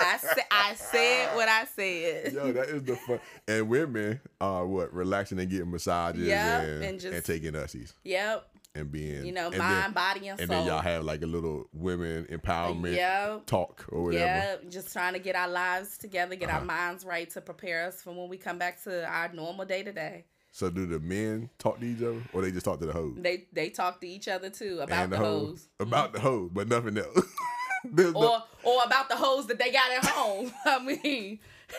I said I said what I said. Yo, that is the fun. And women are what relaxing and getting massages Yep, and, and just- and taking ussies. Yep. and being You know, mind, then, body, and, and soul. then y'all have like a little women empowerment Yep. talk or whatever. Yeah, just trying to get our lives together, get our Uh-huh. minds right to prepare us for when we come back to our normal day to day. So do the men talk to each other or they just talk to the hoes? They they talk to each other too about and the, hoes. About the hoes, but nothing else. There's no- Or or about the hoes that they got at home. I mean,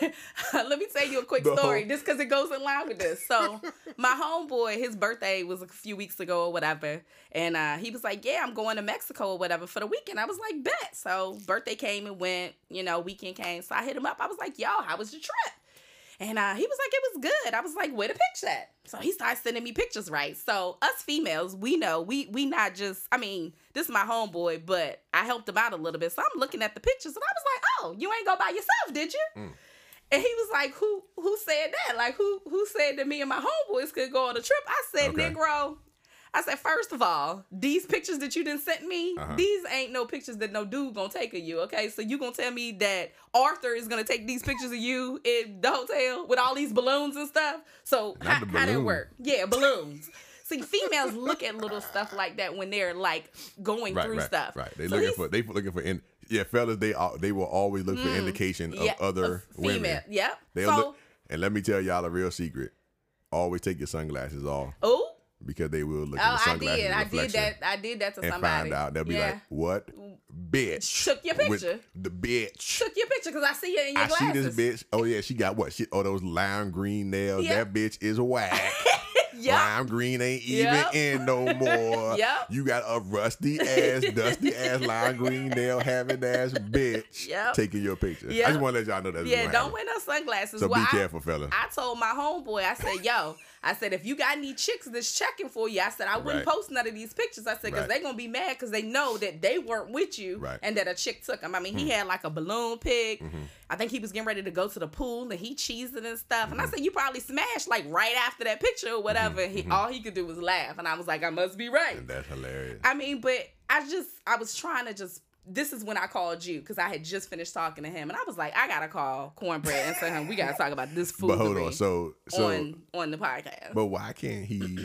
let me tell you a quick story, just because it goes in line with this. So my homeboy, his birthday was a few weeks ago or whatever, and uh, he was like, "Yeah, I'm going to Mexico or whatever for the weekend." I was like, "Bet." So birthday came and went, you know, weekend came. So I hit him up. I was like, "Yo, how was your trip?" And uh, he was like, it was good. I was like, where the picture at? So he started sending me pictures, right? So us females, we know we we not just. I mean, this is my homeboy, but I helped him out a little bit. So I'm looking at the pictures, and I was like, oh, you ain't go by yourself, did you? Mm. And he was like, who who said that? Like who who said that me and my homeboys could go on a trip? I said, Okay. Negro. I said, first of all, these pictures that you didn't send me, Uh-huh. these ain't no pictures that no dude gonna take of you. Okay, so you gonna tell me that Arthur is gonna take these pictures of you in the hotel with all these balloons and stuff? So how, how that balloon. work? Yeah, balloons. See, females look at little stuff like that when they're like going right, through right, stuff. right. They So looking for they looking for in, yeah, fellas. They they will always look for indication of yeah, other of female. women. Yep. They'll so, look, and let me tell y'all a real secret. Always take your sunglasses off oh, because they will look oh, the I sunglasses did. I did that. I did that to and somebody. find out. They'll be yeah. like, "What, bitch? Took your picture. the bitch." Took your picture because I see it in your I see this bitch. Oh yeah, she got what? She oh those lime green nails. Yeah. That bitch is whack. Yep. Lime green ain't even Yep. in no more. Yep. You got a rusty ass, dusty ass lime green nail having ass bitch Yep. taking your picture. I just want to let y'all know that. Yeah, don't wear no sunglasses. So Well, be I- careful, fella. I told my homeboy, I said, yo, I said, if you got any chicks that's checking for you, I said, I wouldn't Right. post none of these pictures. I said, because Right. they going to be mad because they know that they weren't with you Right. and that a chick took them. I mean, he had like a balloon pic. Mm-hmm. I think he was getting ready to go to the pool and he cheesing and stuff. And I Mm-hmm. said, you probably smashed like right after that picture or whatever. He All he could do was laugh. And I was like, I must be right. and that's hilarious. I mean, but I just I was trying to just this is when I called you because I had just finished talking to him and I was like, I gotta call cornbread and say, him, we gotta talk about this food but hold on, so so on on the podcast. but why can't he?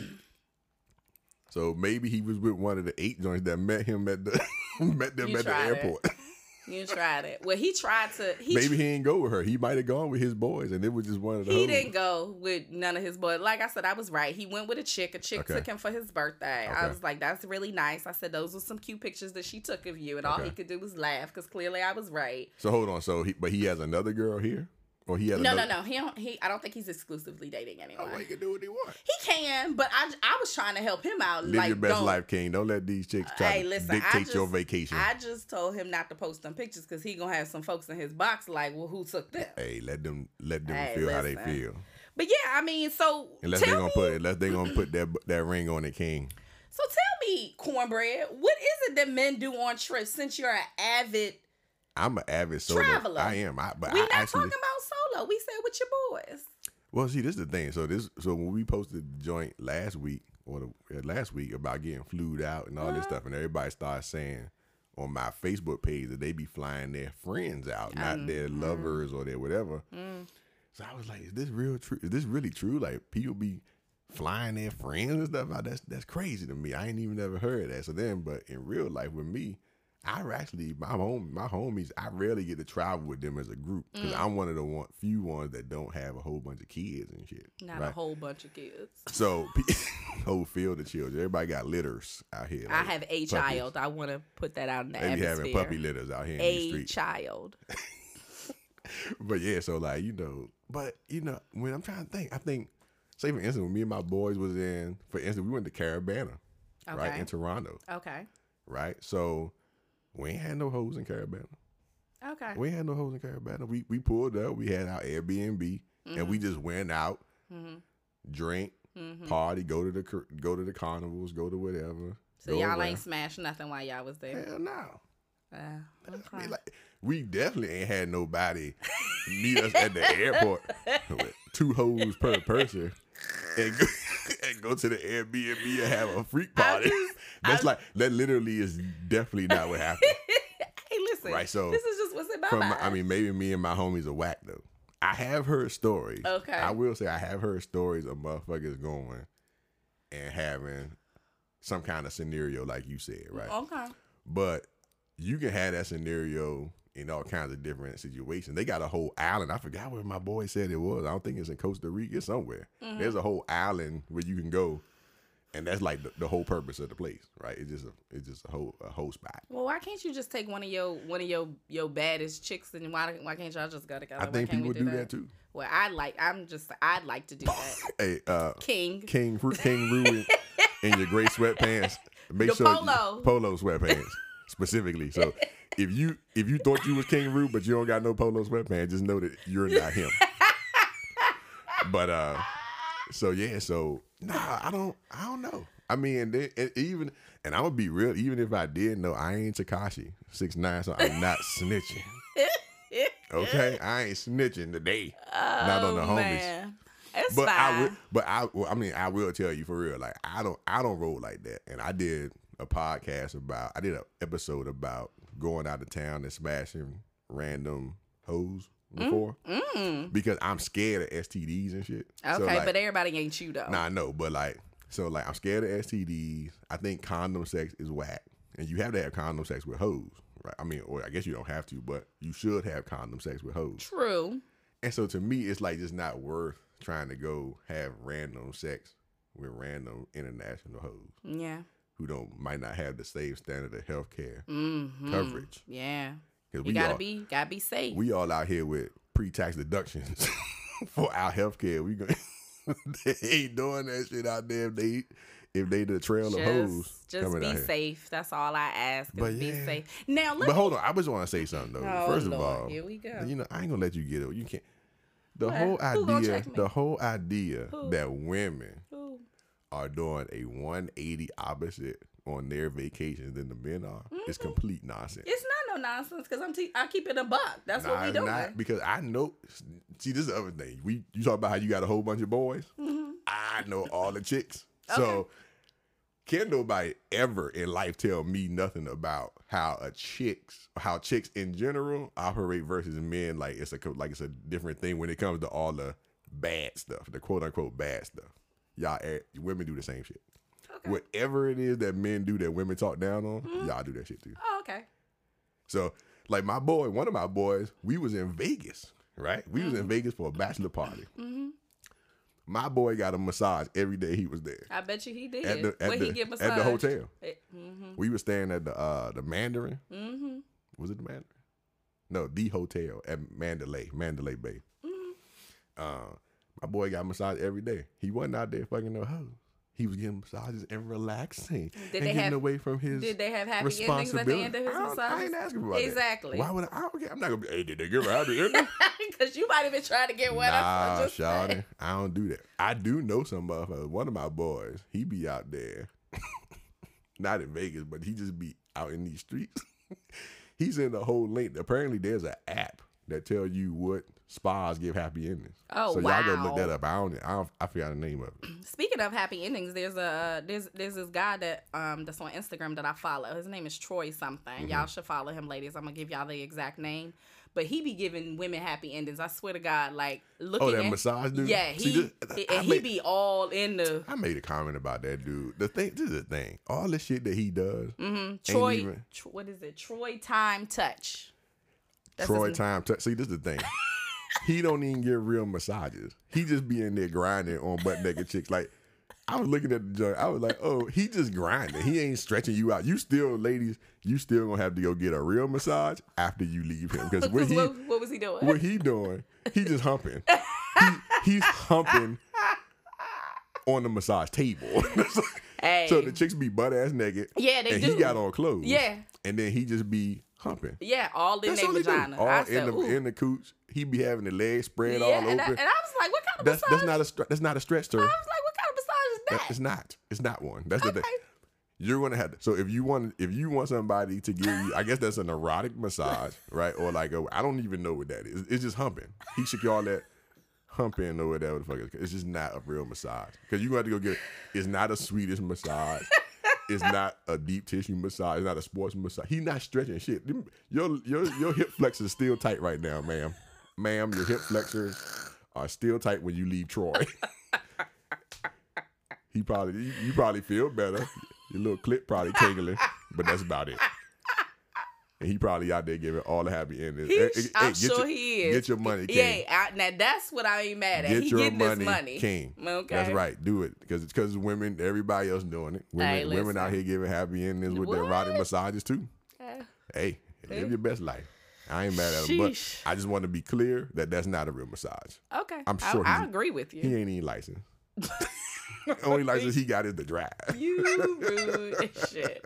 So maybe he was with one of the eight joints that met him at the met them You at the airport. you tried it. Well, he tried to. He maybe he didn't go with her. He might have gone with his boys, and it was just one of the. he hoes. didn't go with none of his boys. Like I said, I was right. He went with a chick. A chick Okay. took him for his birthday. I was like, that's really nice. I said, those were some cute pictures that she took of you. And all he could do was laugh because clearly I was right. So hold on. So he, but he has another girl here, or he has No, another. no, no. He don't. He. I don't think he's exclusively dating oh, anyone. Oh, he can do what he wants. He can, but I, I was trying to help him out. Live like, your best life, King. Don't let these chicks try Hey, to listen, dictate just, your vacation. I just told him not to post them pictures because he gonna have some folks in his box like, well, who took them? hey, let them let them Hey, feel how they feel. But yeah, I mean, so Unless they tell gonna me, put unless they gonna put that that ring on it, King. so tell me, cornbread, what is it that men do on trips? Since you're an avid, I'm an avid. Traveler. I am. I, but we I not actually. talking about solo. We said with your boys. Well, see, this is the thing. So this, so when we posted the joint last week or the, last week about getting flued out and all this Uh-huh. stuff, and everybody started saying on my Facebook page that they be flying their friends out, not their Mm-hmm. lovers or their whatever. Mm. So I was like, is this real true? Is this really true? Like people be flying their friends and stuff out. That's that's crazy to me. I ain't even never heard that. So then, but in real life with me, I actually my home my homies. I rarely get to travel with them as a group because Mm. I'm one of the one, few ones that don't have a whole bunch of kids and shit. Not right? a whole bunch of kids. So whole field of children. Everybody got litters out here. I have a puppies. child. I want to put that out in the They atmosphere. having puppy litters out here a child. But yeah, so like you know, but you know, when I'm trying to think, I think, say for instance, when me and my boys was in, for instance, we went to Caribana, right in Toronto, Okay. right. So we ain't had no hoes in Caribana. Okay. We ain't had no hoes in Caribana. We we pulled up. We had our Airbnb, and Mm-hmm. we just went out, drink, Mm-hmm. party, go to the go to the carnivals, go to whatever. So y'all around. ain't smashed nothing while y'all was there. Hell no. Uh, I mean, like, we definitely ain't had nobody meet us at the airport with two hoes per person and go, and go to the Airbnb and have a freak party. just- That's I'm- like that. Literally is definitely not what happened. hey, listen. Right, so this is just what's in my From my- I mean, maybe me and my homies are whack though. I have heard stories. Okay. I will say I have heard stories of motherfuckers going and having some kind of scenario like you said, right? Okay. But you can have that scenario in all kinds of different situations. They got a whole island. I forgot where my boy said it was. I don't think it's in Costa Rica somewhere. Mm-hmm. There's a whole island where you can go, and that's like the, the whole purpose of the place, right? It's just a it's just a whole a whole spot. Well, why can't you just take one of your one of your your baddest chicks and why why can't y'all just go together? I think people do that too. Well, I like. I'm just. I'd like to do that. Hey, uh, King. King Fruit King Rue in, your gray sweatpants. Make The sure polo. polo sweatpants specifically. So if you if you thought you was King Rue but you don't got no polo sweatpants, just know that you're not him. but uh, so yeah, so nah, I don't I don't know. I mean, then, and even and I'm gonna be real. Even if I did know, I ain't Tekashi six nine, so I'm not snitching. Okay, I ain't snitching today. not on the Oh, homies. man. It's But I will, but I, well, I mean, I will tell you for real. Like, I don't, I don't roll like that. And I did a podcast about, I did an episode about going out of town and smashing random hoes before because I'm scared of STDs and shit. Mm, Okay, so, like, but everybody ain't you though. Nah, I know, but like, so like, I'm scared of STDs. I think condom sex is whack, and you have to have condom sex with hoes, right? I mean, or I guess you don't have to, but you should have condom sex with hoes. True. And so to me, it's like just not worth trying to go have random sex with random international hoes Yeah. who don't might not have the same standard of healthcare Mm-hmm. coverage. Yeah. Because You we gotta all be gotta be safe. we all out here with pre-tax deductions for our healthcare. We going they ain't doing that shit out there if they if they the trail of hoes just be safe. That's all I ask. But be safe. Now let But me hold on, I just want to say something though. Oh, First of all, here we go. You know, I ain't gonna let you get it. You can't. The What? whole idea, the whole idea Who? that women Ooh. are doing a 180 opposite on their vacations than the men are Mm-hmm. is complete nonsense. It's not no nonsense because I'm te- I keep it a buck. That's Nah, what we doing. not because I know. See, this is the other thing. We you talk about how you got a whole bunch of boys. I know all the chicks. So Mm-hmm. Can nobody ever in life tell me nothing about how a chicks, how chicks in general operate versus men? Like it's a like it's a different thing when it comes to all the bad stuff, the quote unquote bad stuff. Y'all, eh, women do the same shit. Whatever it is that men do that women talk down on, y'all do that shit too. Oh, okay. So, like my boy, one of my boys, we was in Vegas, right? We was Mm-hmm. in Vegas for a bachelor party. My boy got a massage every day he was there I bet you he did. at the at Where the, he get massage? at the hotel. Mm-hmm. We were staying at the uh the Mandarin. Mm-hmm. Was it the Mandarin? No, the hotel at Mandalay, Mandalay Bay. Mm-hmm. Uh, my boy got massage every day. He wasn't out there fucking no hoes. He was getting massages and relaxing Did and they getting have- away from his Did they have happy endings at the end of his I, don't- I ain't asking about that. Exactly. Why would I? I don't care. I'm not gonna be. Hey, did they give her happy ending? Because you might have been trying to get wet. nah. Shawty, I don't do that. I do know some motherfuckers. One of my boys, he be out there, not in Vegas, but he just be out in these streets. He's in the whole link. Apparently, there's an app that tell you what spas give happy endings. Oh, so y'all go look that up. I don't. I, don't, I forgot the name of it. Speaking of happy endings, there's a there's there's this guy that um that's on Instagram that I follow. His name is Troy something. Mm-hmm. Y'all should follow him, ladies. I'm gonna give y'all the exact name. But he be giving women happy endings. I swear to God, like looking Oh, that at massage dude. Yeah, See, he this- and I he made- be all in the I made a comment about that dude. The thing, this is the thing. All the shit that he does, Mm-hmm. Troy. even- what is it? Troy Time Touch. That's Troy time. T- See, this is the thing. he don't even get real massages. He just be in there grinding on butt naked chicks. Like I was looking at the joint. I was like, oh, he just grinding. He ain't stretching you out. You still, ladies, you still gonna have to go get a real massage after you leave him because what he what, what was he doing? what he doing? He just humping. He, he's humping on the massage table. hey, so the chicks be butt ass naked. Yeah, they and do. he got on clothes. Yeah. and then he just be yeah, all in their vagina. All I in said, the Ooh. in the cooch. He be having the legs spread yeah, all and I, and I was like, what kind of that's massage? that's not a that's not a stretch. I was like, what kind of massage is That- that? It's not. It's not one. That's the thing. You're gonna have to. So if you want, if you want somebody to give you, I guess that's an erotic massage, right? Or like a, I don't even know what that is. It's just humping. He should call that humping or whatever the fuck. It is. It's just not a real massage because you got to go get. it. It's not a Swedish massage. It's not a deep tissue massage. It's not a sports massage. He's not stretching shit. Your your your hip flexors is still tight right now, ma'am. Ma'am, your hip flexors are still tight when you leave Troy. he probably you, you probably feel better. Your little clip probably tingling, but that's about it. And he probably out there giving all the happy endings. He, Hey, hey, I'm get sure your, he is. Get your money, King. Yeah, I, now that's what I ain't mad at. Get he your getting money, money. King. Okay. That's right. Do it because it's because women. Everybody else doing it. Women, Hey, women out here giving happy endings with their What? erotic massages too. Yeah. Hey, live your best life. I ain't mad at him, but I just want to be clear that that's not a real massage. Okay. I'm sure I, he's- agree with you. He ain't even licensed. Only license he got is the drive. You rude as shit.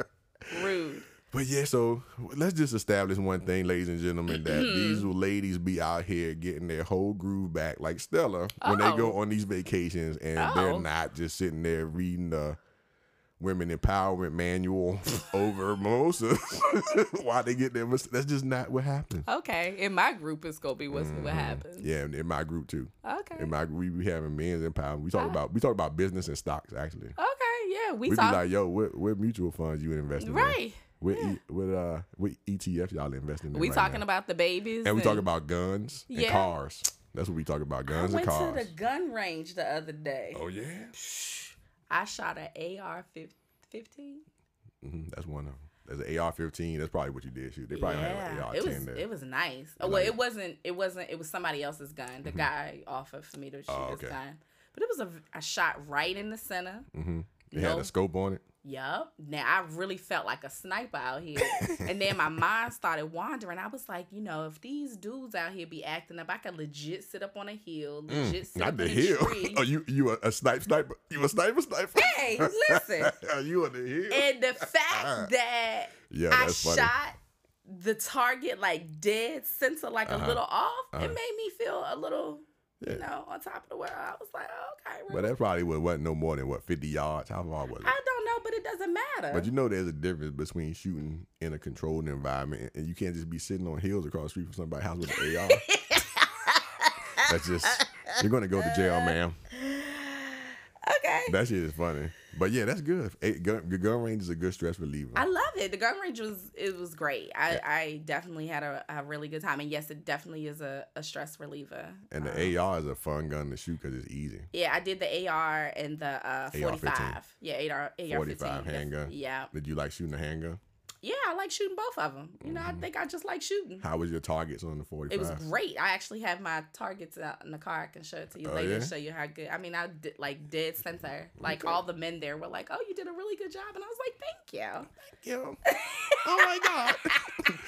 Rude. But yeah, so let's just establish one thing, ladies and gentlemen, that these ladies be out here getting their whole groove back, like Stella, when they go Oh. on these vacations, and they're Oh. not just sitting there reading the women empowerment manual over mimosas while they get their. mas- That's just not what happens. Okay. In my group, it's gonna be what's what happens. Mm-hmm. Yeah, in my group too. Okay. In my group, we be having men's empowerment. We talk about we talk about business and stocks actually. Okay. Yeah. We, We be talk. like, yo, what what mutual funds you investing in? right. What e, what uh what ETFs y'all investing in? We right talking now? about the babies. and we talking about guns and cars. That's what we talk about, I guns and went cars. to the gun range the other day. oh yeah, I shot an AR fifteen. hmm that's one of them. There's an AR-15. That's probably what you did shoot. They probably Yeah, had an it AR-10 was there. it was nice. Oh, well, it? it wasn't. It wasn't. It was somebody else's gun. The guy offered for me to shoot Mm-hmm. Oh, his okay. gun, but it was a. I shot right in the center. They had a scope on it. Yup. Now I really felt like a sniper out here. and then my mind started wandering. I was like, you know, if these dudes out here be acting up, I could legit sit up on a hill, legit sit Mm, Not up the hill. tree. oh, you you a, a sniper sniper? You a sniper sniper? Hey, listen. you on the hill? And the fact that Yeah, I funny. shot the target like dead center, like Uh-huh. a little off, Uh-huh. it made me feel a little, Yeah. you know, on top of the world. I was like, oh, okay. but that probably was, wasn't no more than what 50 yards. How far was it? I don't know, but it doesn't matter. But you know, there's a difference between shooting in a controlled environment and you can't just be sitting on hills across the street from somebody's house with an AR. That's just you're gonna go to jail, ma'am. okay. That shit is funny. But yeah, that's good. A gun, the gun range is a good stress reliever. I love it. The gun range was it was great. I, I definitely had a, a really good time, and yes, it definitely is a, a stress reliever. and Um, the AR is a fun gun to shoot because it's easy. yeah, I did the AR and the uh, AR-15. 45. Yeah, AR, AR 45 handgun. Yeah, Did you like shooting a handgun? Yeah, I like shooting both of them. You know, I mm-hmm. think I just like shooting. How was your targets on the 45? It was great. I actually have my targets out in the car. I can show it to you Oh, later yeah? and show you how good. I mean, I did like dead center. Like all the men there were like, "Oh, you did a really good job," and I was like, "Thank you." Thank you. oh my God.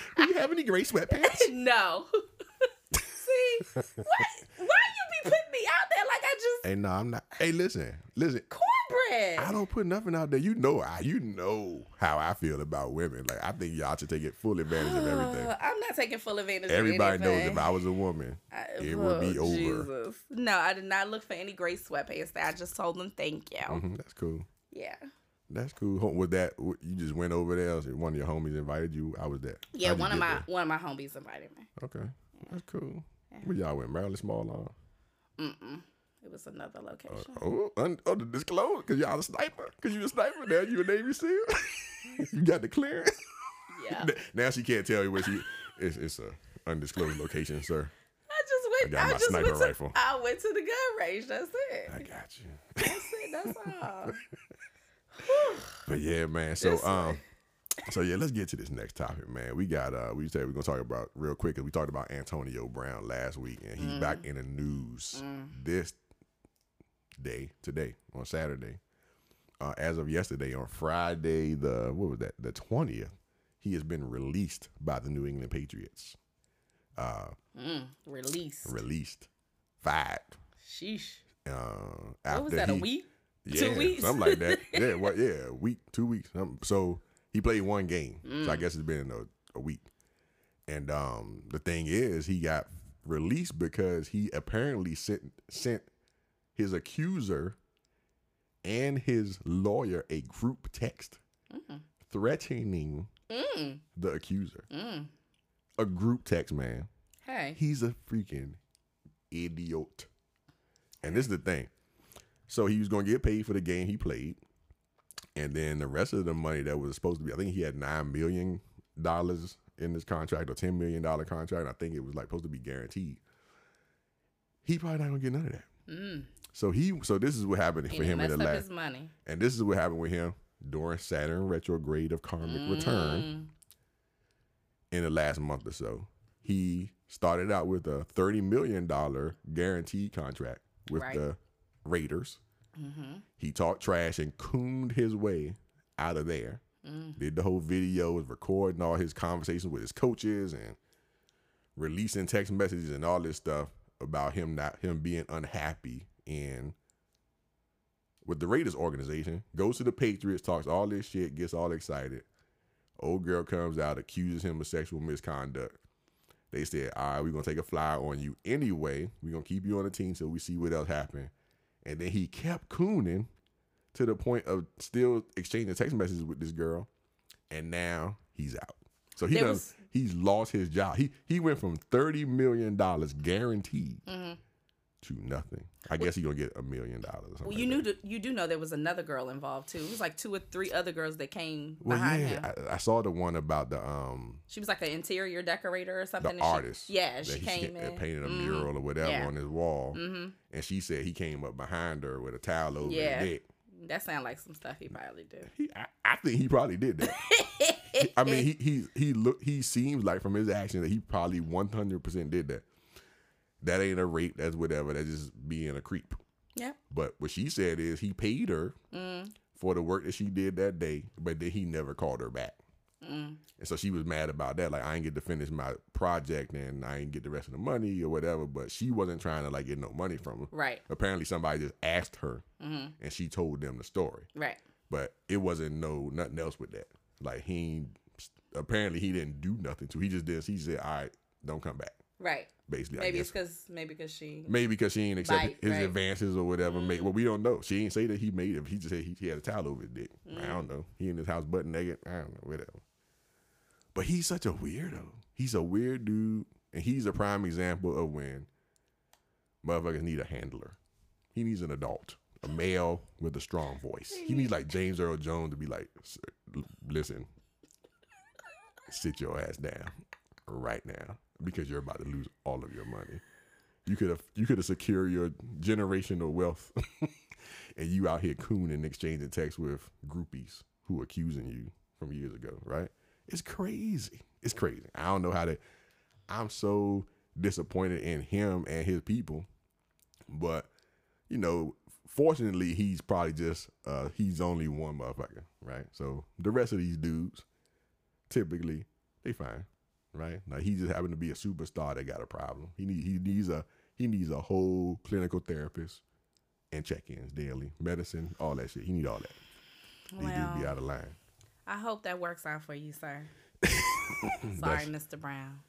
Do you have any gray sweatpants? No. See, what? Why you be putting me out there like I just hey, no, I'm not. Hey, listen, listen. Cornbread? I don't put nothing out there. You know, I you know how I feel about women. Like I think y'all should take it full advantage of everything. I'm not taking full advantage. Everybody knows if I was a woman, I- it would be oh, over. Jesus. No, I did not look for any gray sweatpants. I just told them thank you. Mhm, that's cool. Yeah. That's cool. Was that you just went over there? One of your homies invited you? I was there. Yeah, How'd one of my there? one of my homies invited me. Okay, that's cool. Where y'all went? Maryland Small Lawn. Mm-mm. It was another location. Oh, un- oh, the disclose because y'all a sniper. Because you a sniper now. You a Navy SEAL. you got the clearance. Yeah. now she can't tell you where she. It's it's a undisclosed location, sir. I just went. I got I, my just sniper went to. rifle. I went to the gun range. That's it. I got you. That's it. That's all. But yeah, man. So um, so yeah, let's get to this next topic, man. We got uh, we said we're gonna talk about real quick. we talked about Antonio Brown last week, and he's back Mm. in the news this day today on Saturday. Uh, as of yesterday, on Friday, the what was that? The twentieth, he has been released by the New England Patriots. Uh, Mm, release. released, fired. Sheesh. Uh, What was after that? A he- week? Yeah, Two weeks? something like that. Yeah, what? Yeah, week, two weeks. Um, so he played one game. So Mm. I guess it's been a, a week. And um, the thing is, he got released because he apparently sent sent his accuser and his lawyer a group text threatening Mm. the accuser. Mm. A group text, man. Hey. He's a freaking idiot. And this is the thing. So he was going to get paid for the game he played. And then the rest of the money that was supposed to be, I think he had $9 million in this contract or $10 million contract. I think it was like supposed to be guaranteed. He probably not going to get none of that. Mm. So he, so this is what happened He for him in the last, money. and this is what happened with him. during Saturn retrograde of karmic return mm. in the last month or so. He started out with a thirty million dollar guaranteed contract with Right. the Raiders. Mm-hmm. He talked trash and cooned his way out of there. Mm. Did the whole video, was recording all his conversations with his coaches and releasing text messages and all this stuff about him not him being unhappy in with the Raiders organization. Goes to the Patriots, talks all this shit, gets all excited. Old girl comes out, accuses him of sexual misconduct. They said, "All right, we're gonna take a flyer on you anyway. We're gonna keep you on the team so we see what else happened." And then he kept cooning to the point of still exchanging text messages with this girl, and now he's out. So he There done, was- he's lost his job. He he went from thirty million dollars guaranteed to nothing. I guess he's gonna get a million dollars. or something Well, you like knew that. you do know there was another girl involved too. It was like two or three other girls that came Well, behind yeah, him. I, I saw the one about the um she was like an interior decorator or something. the and she- artist. yeah, she came in. painted a Mhm. mural or whatever Yeah. on his wall, hmm and she said he came up behind her with a towel over Yeah. his neck. That sounds like some stuff he probably did. He, I, I think he probably did that. I mean, he he he look he seems like from his action that he probably one hundred percent did that. That ain't a rape. That's whatever. That's just being a creep. Yeah. But what she said is he paid her Mm. for the work that she did that day, but then he never called her back. Mm. And so she was mad about that. Like I ain't get to finish my project and I ain't get the rest of the money or whatever. But she wasn't trying to like get no money from him. Right. Apparently somebody just asked her hmm and she told them the story. Right. But it wasn't no nothing else with that. Like he apparently he didn't do nothing to. He just did. He said, "All right, don't come back." Right. Basically, Maybe it's because maybe because she. Maybe because she ain't accepted Right, his right. advances or whatever. Made, mm. well, we don't know. She ain't say that he made it. He just said he, he had a towel over his dick. I mm. don't know. He in his house butt naked. I don't know. Whatever. But he's such a weirdo. He's a weird dude, and he's a prime example of when motherfuckers need a handler. He needs an adult, a male with a strong voice. He needs like James Earl Jones to be like, listen, sit your ass down right now because you're about to lose all of your money. You could have you could have secured your generational wealth, and you out here cooning, and exchanging texts with groupies who are accusing you from years ago, right? It's crazy. It's crazy. I don't know how to. I'm so disappointed in him and his people, but you know, fortunately, he's probably just uh he's only one motherfucker, right? So the rest of these dudes, typically, they fine, right? Now he just happened to be a superstar that got a problem. He need he needs a he needs a whole clinical therapist and check-ins daily, medicine, all that shit. He need all that. These dudes be out of line. I hope that works out for you, sir. Sorry, Mr. Brown.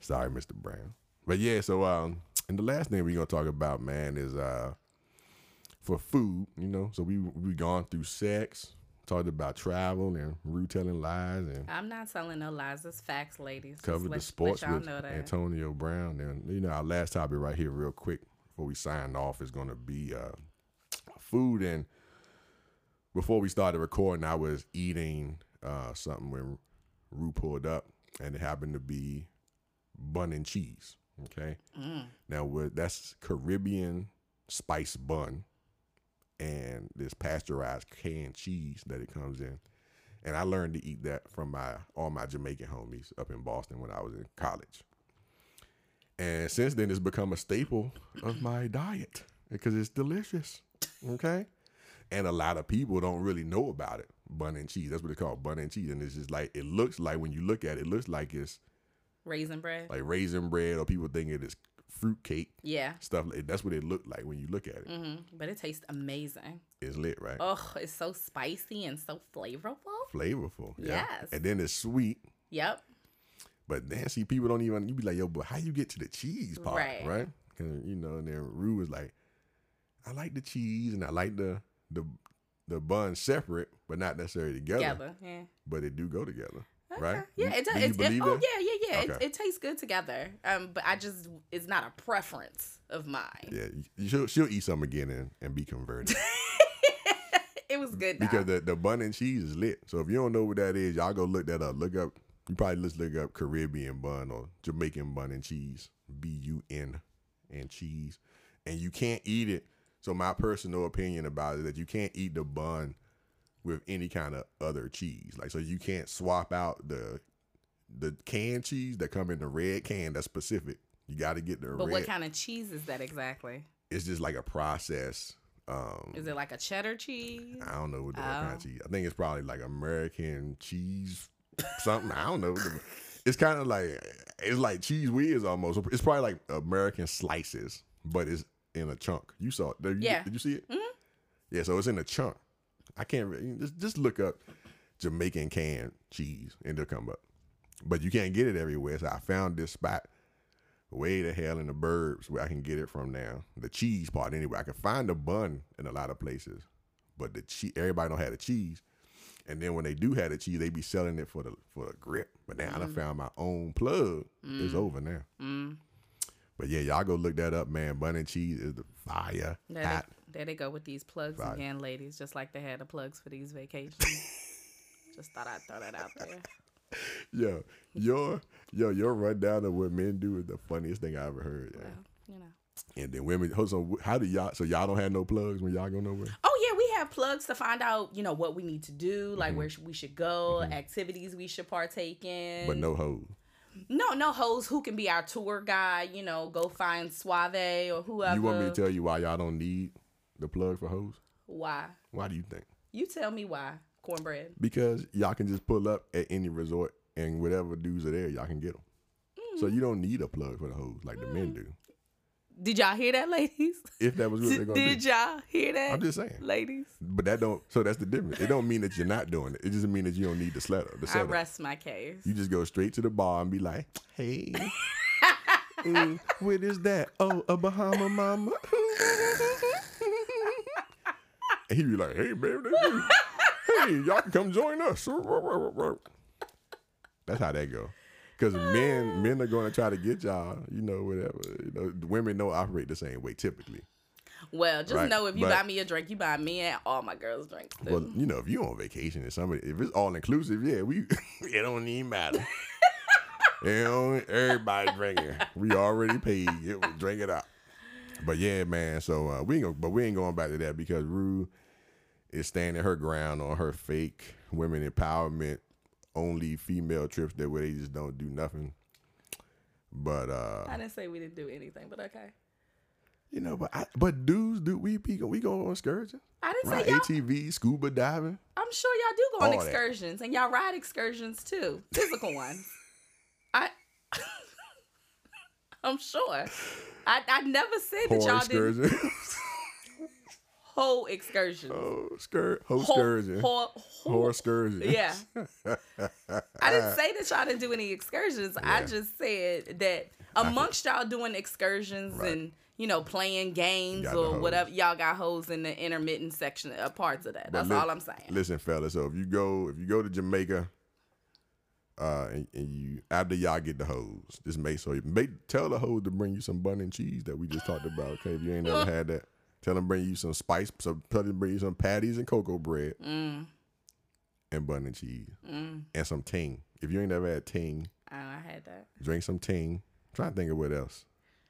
Sorry, Mr. Brown. But yeah, so um, and the last thing we're gonna talk about, man, is uh, for food. You know, so we we gone through sex, talked about travel and Rue telling lies, and I'm not telling no lies. It's facts, ladies. Covered let- the sports with. Antonio Brown. And you know, our last topic right here, real quick, before we sign off, is gonna be uh, food. And before we started recording, I was eating uh, something when Rue pulled up, and it happened to be bun and cheese. Okay. Mm. Now, with, that's Caribbean spice bun and this pasteurized canned cheese that it comes in. And I learned to eat that from my all my Jamaican homies up in Boston when I was in college. And since then, it's become a staple of my diet because it's delicious. Okay. And a lot of people don't really know about it. Bun and cheese. That's what it's called, bun and cheese. And it's just like, it looks like when you look at it, it looks like it's Raisin bread. like raisin bread or people think it is fruit cake yeah. stuff like that's what it looked like when you look at it. hmm But it tastes amazing. It's lit, right? Oh, it's so spicy and so flavorful. Flavorful. Yeah. Yes. And then it's sweet. Yep. But then see, people don't even you be like, yo, but how you get to the cheese part, Right. right? Cause you know, and then Rue was like, I like the cheese and I like the the the bun separate, but not necessarily together. Together. Yeah. But they do go together, right? Yeah, You- it does. do you It, it, oh yeah, yeah, yeah. It, Okay. it tastes good together. Um, but I just it's not a preference of mine. Yeah, she'll she'll eat some again and, and be converted It was good because the the bun and cheese is lit. So if you don't know what that is, y'all go look that up. Look up. You probably just look up Caribbean bun or Jamaican bun and cheese. B U N and cheese, and you can't eat it. So my personal opinion about it is that you can't eat the bun with any kind of other cheese. Like so you can't swap out the the canned cheese that come in the red can that's specific. You got to get the But red. what kind of cheese is that exactly? it's just like a process. Um, Is it like a cheddar cheese? I don't know what, the, what kind Oh. of cheese. I think it's probably like American cheese something. I don't know. It's kind of like it's like cheese whiz almost. It's probably like American slices, but it's in a chunk. You saw it? Did you, Yeah. Did you see it? Yeah. So it's in a chunk. I can't really, just just look up Jamaican canned cheese and it'll come up. But you can't get it everywhere. So I found this spot way the hell in the burbs where I can get it from now. The cheese part anyway. I can find the bun in a lot of places, but the cheese everybody don't have the cheese. And then when they do have the cheese, they be selling it for the for the grip. But now I done found my own plug. It's over now. Mm. But yeah, y'all go look that up, man. Bun and cheese is the fire. There hot. There they go with these plugs Right. again, ladies. Just like they had the plugs for these vacations. Just thought I'd throw that out there. Yo, your yo, your rundown of what men do is the funniest thing I ever heard. yeah. Well, you know. And then women, on, how do y'all? So y'all don't have no plugs when y'all go nowhere? Oh yeah, we have plugs to find out, you know, what we need to do, Mm-hmm. like where we should go, activities we should partake in. But no hoes. no, no hoes who can be our tour guide. You know, go find Suave or whoever. You want me to tell you why y'all don't need the plug for hoes? why? Why do you think? You tell me why. Cornbread. Because y'all can just pull up at any resort and whatever dudes are there, y'all can get them. So you don't need a plug for the hoes like the men do. Did y'all hear that, ladies? If that was what they're Did, gonna did do. y'all hear that? I'm just saying. ladies. But that don't. So that's the difference. It don't mean that you're not doing it. It just mean that you don't need the setup. The I rest my case. You just go straight to the bar and be like, "Hey, mm, what is that? Oh, a Bahama mama." and he be like, "Hey, baby, hey, y'all can come join us." That's how that go. Because men, men are going to try to get y'all, you know, whatever. You know, women don't operate the same way typically. Well, just Right, know if you but- buy me a drink, you buy me and all my girls drinks. Too. Well, you know, if you on vacation and somebody, if it's all inclusive, yeah, we it don't even matter. everybody drinking. We already paid. It was drink it out. But yeah, man. So uh, we ain't gonna, but we ain't going back to that because Rue is standing her ground on her fake women empowerment only female trips that where they just don't do nothing. But uh I didn't say we didn't do anything, but okay. you know, but I, but dudes do we be we go on excursions, I didn't right? say y'all. ATV, scuba diving. I'm sure y'all do go on All that. excursions and y'all ride excursions too, physical ones. I, I'm sure. I, I never said that y'all did excursion. whole excursion. oh, skirt, whole excursion. whole- whole- excursion. Yeah. I didn't say that y'all didn't do any excursions. I just said that amongst y'all doing excursions Right. and you know playing games or whatever, y'all got hoes in the intermittent section uh, parts of that. But That's li- all I'm saying. Listen, fellas. So if you go, if you go to Jamaica, uh, and, and you after y'all get the hoes, just make so make tell the hoes to bring you some bun and cheese that we just talked about. Okay, if you ain't never had that, tell them bring you some spice, so tell them bring you some patties and cocoa bread Mm, and bun and cheese mm. and some ting. If you ain't never had ting, oh, I had that. drink some ting. trying to think of what else.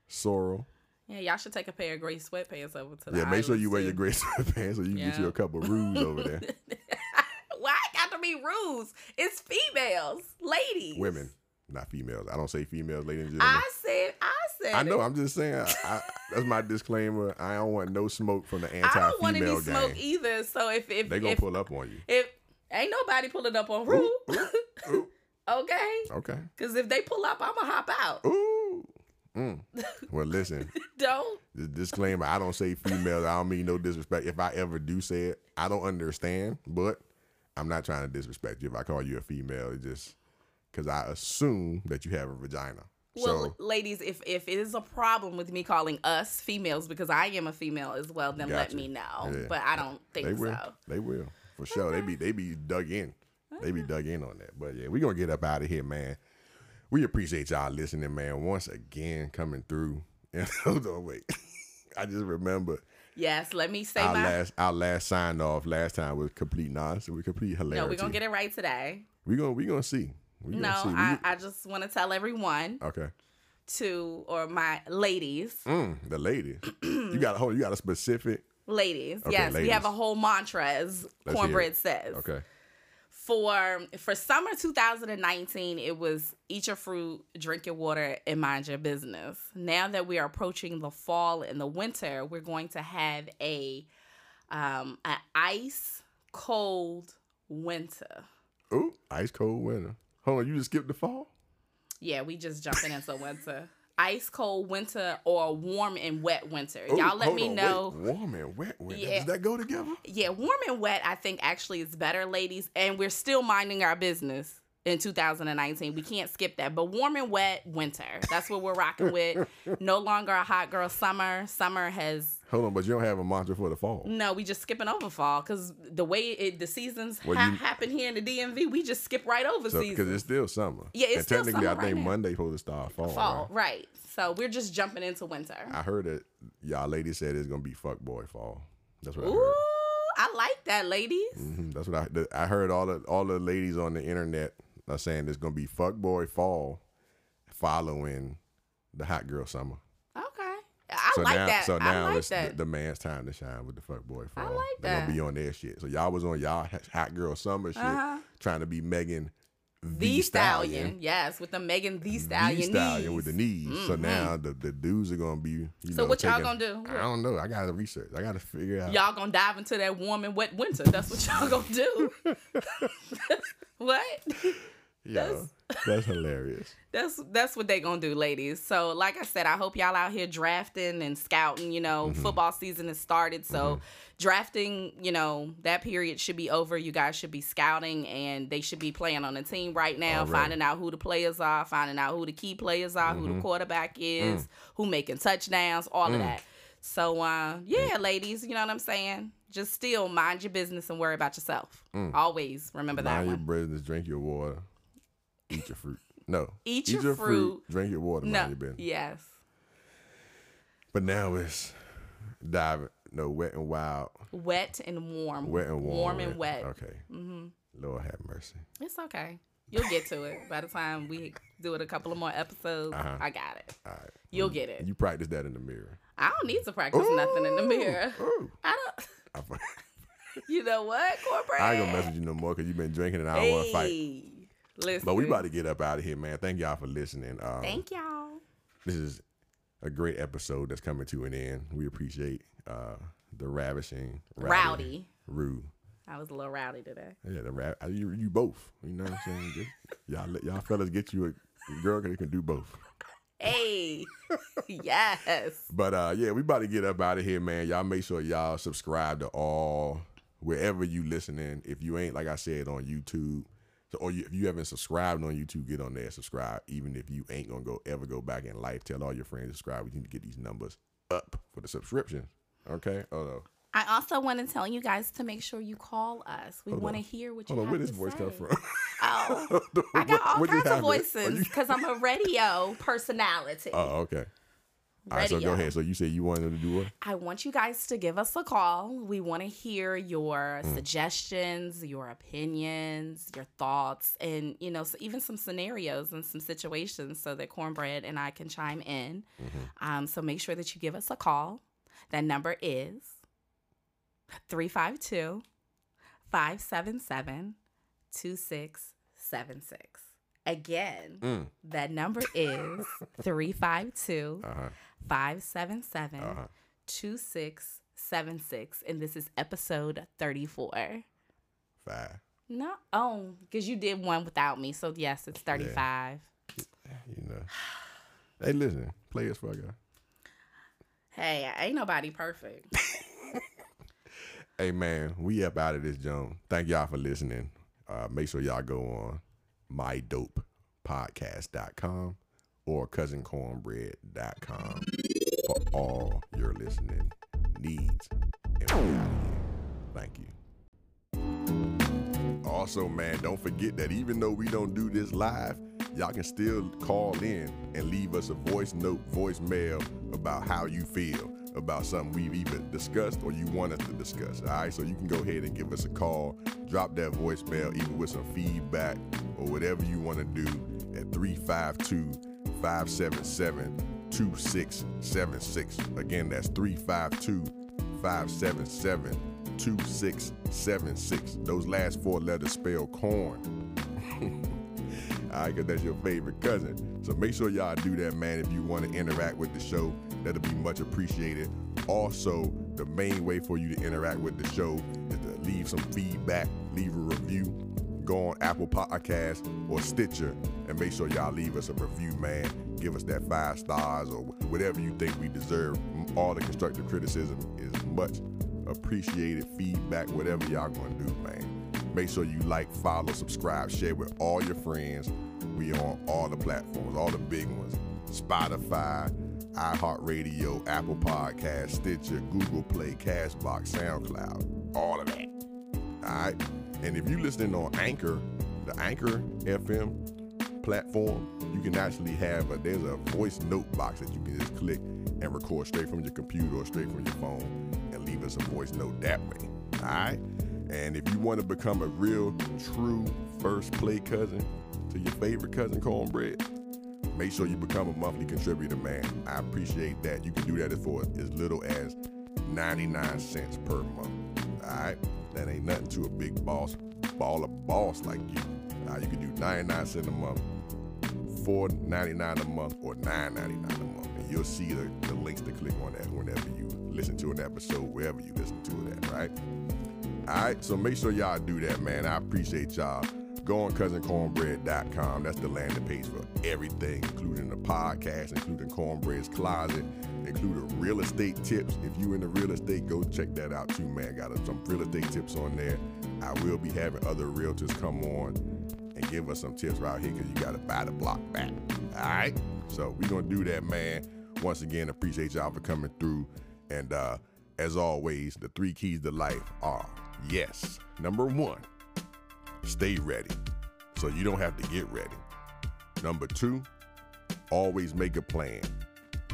Sorrel. Yeah, y'all should take a pair of gray sweatpants over to the Yeah, make sure you islands, wear your gray sweatpants so you can get Yeah. you a couple of rules over there. Why it got to be rules? It's females, ladies, Women, not females. I don't say females, ladies and gentlemen. I said, I said. I know. it. I'm just saying. I, I, that's my disclaimer. I don't want no smoke from the I don't want any anti-female smoke either. So if if They gonna if, pull up on you. if ain't nobody pulling up on Rue, okay? okay. Because if they pull up, I'ma hop out. Ooh. Mm. Well, listen. Don't. The disclaimer. I don't say females. I don't mean no disrespect. If I ever do say it, I don't understand. But I'm not trying to disrespect you. If I call you a female, it's just because I assume that you have a vagina. Well, so ladies, if if it is a problem with me calling us females because I am a female as well, then let Gotcha. me know. Yeah. But I don't think they will. so. They will for sure. They be they be dug in. They be dug in on that. But yeah, we gonna get up out of here, man. We appreciate y'all listening, man. Once again, coming through. And hold on, wait. I just remember Yes, let me say our my. last our last sign off last time was complete nonsense. We complete hilarity. no, we're gonna get it right today. We're gonna we gonna see. We No, gonna see. We- I, I just want to tell everyone okay. to or my ladies. Mm, the ladies. you got a hold. You got a specific Ladies, Okay, yes, we have a whole mantra, as Let's Cornbread says. Okay. For for summer 2019, it was eat your fruit, drink your water, and mind your business. Now that we are approaching the fall and the winter, we're going to have a um an ice cold winter. Ooh, ice cold winter. Hold on, you just skipped the fall? Yeah, we just jumping into winter. Ice cold winter or warm and wet winter. Ooh, Y'all let me on, know. wait. Warm and wet winter. Yeah. Does that go together? Yeah, warm and wet, I think actually is better, ladies. And we're still minding our business in 2019. We can't skip that. But warm and wet winter. That's what we're rocking with. No longer a hot girl summer. Summer has Hold on, but you don't have a mantra for the fall. no, we just skipping over fall because the way it, the seasons Well, ha- you- happen here in the DMV, we just skip right over So because it's still summer. Yeah, it's and still technically, summer I think right now. Monday's supposed to start fall. fall, right? right? So we're just jumping into winter. I heard that y'all ladies said it's gonna be fuck boy fall. That's what I Ooh, heard. I like that, ladies. hmm That's what I. the- I heard all the all the ladies on the internet are saying it's gonna be fuck boy fall, following the hot girl summer. I so like now, that. so now I like it's that. The, the man's time to shine with the fuck boy fall. like They're gonna be on their shit. So y'all was on y'all hot girl summer shit, Uh-huh. trying to be Megan Thee Stallion. yes, with the Megan Thee Stallion, the stallion knees. with the knees. So now the, the dudes are gonna be. So know, what y'all gonna do? I don't know. I gotta research. I gotta figure out. Y'all gonna dive into that warm and wet winter. That's what y'all gonna do. what? Yeah, that's hilarious. That's that's what they gonna do, ladies. So, like I said, I hope y'all out here drafting and scouting. You know, Mm-hmm. football season has started, so drafting, you know, that period should be over. You guys should be scouting, and they should be playing on a team right now, Already. finding out who the players are, finding out who the key players are, Mm-hmm. who the quarterback is, Mm. who making touchdowns, all of that. So, uh, yeah, ladies, you know what I'm saying. Just still mind your business and worry about yourself. Always remember that Mm. Mind your business. Drink your water. Eat your fruit. No. Eat your fruit. Drink your water. No, your yes. But now it's diving. No, wet and wild. Wet and warm. Wet and warm. Warm and wet. Okay. Mm-hmm. Lord have mercy. It's okay. You'll get to it. By the time we do it a couple of more episodes, Uh-huh. I got it. All right. You'll get it. You practice that in the mirror. I don't need to practice nothing in the mirror. Ooh. I don't. You know what, corporate? I ain't gonna mess with you no more because you've been drinking and I don't want to fight. Listen. But we about to get up out of here, man. Thank y'all for listening. Um, Thank y'all. this is a great episode that's coming to an end. We appreciate uh, the ravishing, Rowdy. rude. I was a little rowdy today. Yeah, the rap. You, you both. You know what I'm saying? Just- y'all, let- y'all fellas get you a girl because that can do both. Hey, yes. But uh, yeah, we about to get up out of here, man. Y'all make sure y'all subscribe to all wherever you listening. If you ain't, like I said, on YouTube, or you, if you haven't subscribed on YouTube, get on there, subscribe. Even if you ain't gonna go ever go back in life, tell all your friends to subscribe. We need to get these numbers up for the subscription. Okay. Oh no. I also want to tell you guys to make sure you call us. We want to hear what you Hold on. have Where this voice say. come from? Oh, I got all What kinds of voices you- because I'm a radio personality. Oh, okay. All right, so go ahead. So you said you wanted to do what? I want you guys to give us a call. We want to hear your Mm. suggestions, your opinions, your thoughts, and you know, so even some scenarios and some situations so that Cornbread and I can chime in. Mm-hmm. Um, so make sure that you give us a call. That number is 352 577 2676. Again, Mm. that number is 352 Uh-huh. 577 Uh-huh. 2676. And this is episode 34. Five. No, oh, because you did one without me. So, yes, it's 35. You know. Hey, listen. Play us for a guy. Hey, ain't nobody perfect. Hey man, we up out of this Joan. Thank y'all for listening. Uh, make sure y'all go on mydopepodcast.com or cousincornbread.com for all your listening needs. And. Thank you. Also, man, don't forget that even though we don't do this live, y'all can still call in and leave us a voice note, voicemail about how you feel about something we've even discussed or you want us to discuss. All right, so you can go ahead and give us a call, drop that voicemail, even with some feedback or whatever you want to do at 352 577 2676. Again, that's 352 577 2676. Those last four letters spell corn. All right, because that's your favorite cousin. So make sure y'all do that, man, if you want to interact with the show. That'll be much appreciated. Also, the main way for you to interact with the show is to leave some feedback, leave a review, go on Apple Podcasts or Stitcher, and make sure y'all leave us a review, man. Give us that five stars or whatever you think we deserve. All the constructive criticism is much appreciated feedback, whatever y'all gonna do, man. Make sure you like, follow, subscribe, share with all your friends. We on all the platforms, all the big ones. Spotify, iHeartRadio, Apple Podcast, Stitcher, Google Play, Castbox, SoundCloud, all of that. All right. And if you're listening on Anchor, the Anchor FM platform, you can actually have a there's a voice note box that you can just click and record straight from your computer or straight from your phone and leave us a voice note that way. All right. And if you want to become a real, true first play cousin to your favorite cousin cornbread, make sure you become a monthly contributor, man. I appreciate that. You can do that for as little as 99 cents per month. All right? That ain't nothing to a big boss, baller boss like you. Now you can do 99 cents a month, 4.99 a month, or 9.99 a month. And you'll see the, the links to click on that whenever you listen to an episode, wherever you listen to it at, right? All right, so make sure y'all do that, man. I appreciate y'all. Go on cousincornbread.com. That's the landing page for everything, including the podcast, including Cornbread's Closet, including real estate tips. If you in the real estate, go check that out too, man. Got some real estate tips on there. I will be having other realtors come on and give us some tips right here because you got to buy the block back. All right, so we're gonna do that, man. Once again, appreciate y'all for coming through. And uh, as always, the three keys to life are yes. Number one, stay ready so you don't have to get ready. Number two, always make a plan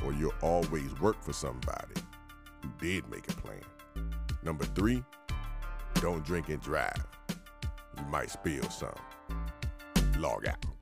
or you'll always work for somebody who did make a plan. Number three, don't drink and drive. You might spill some. Log out.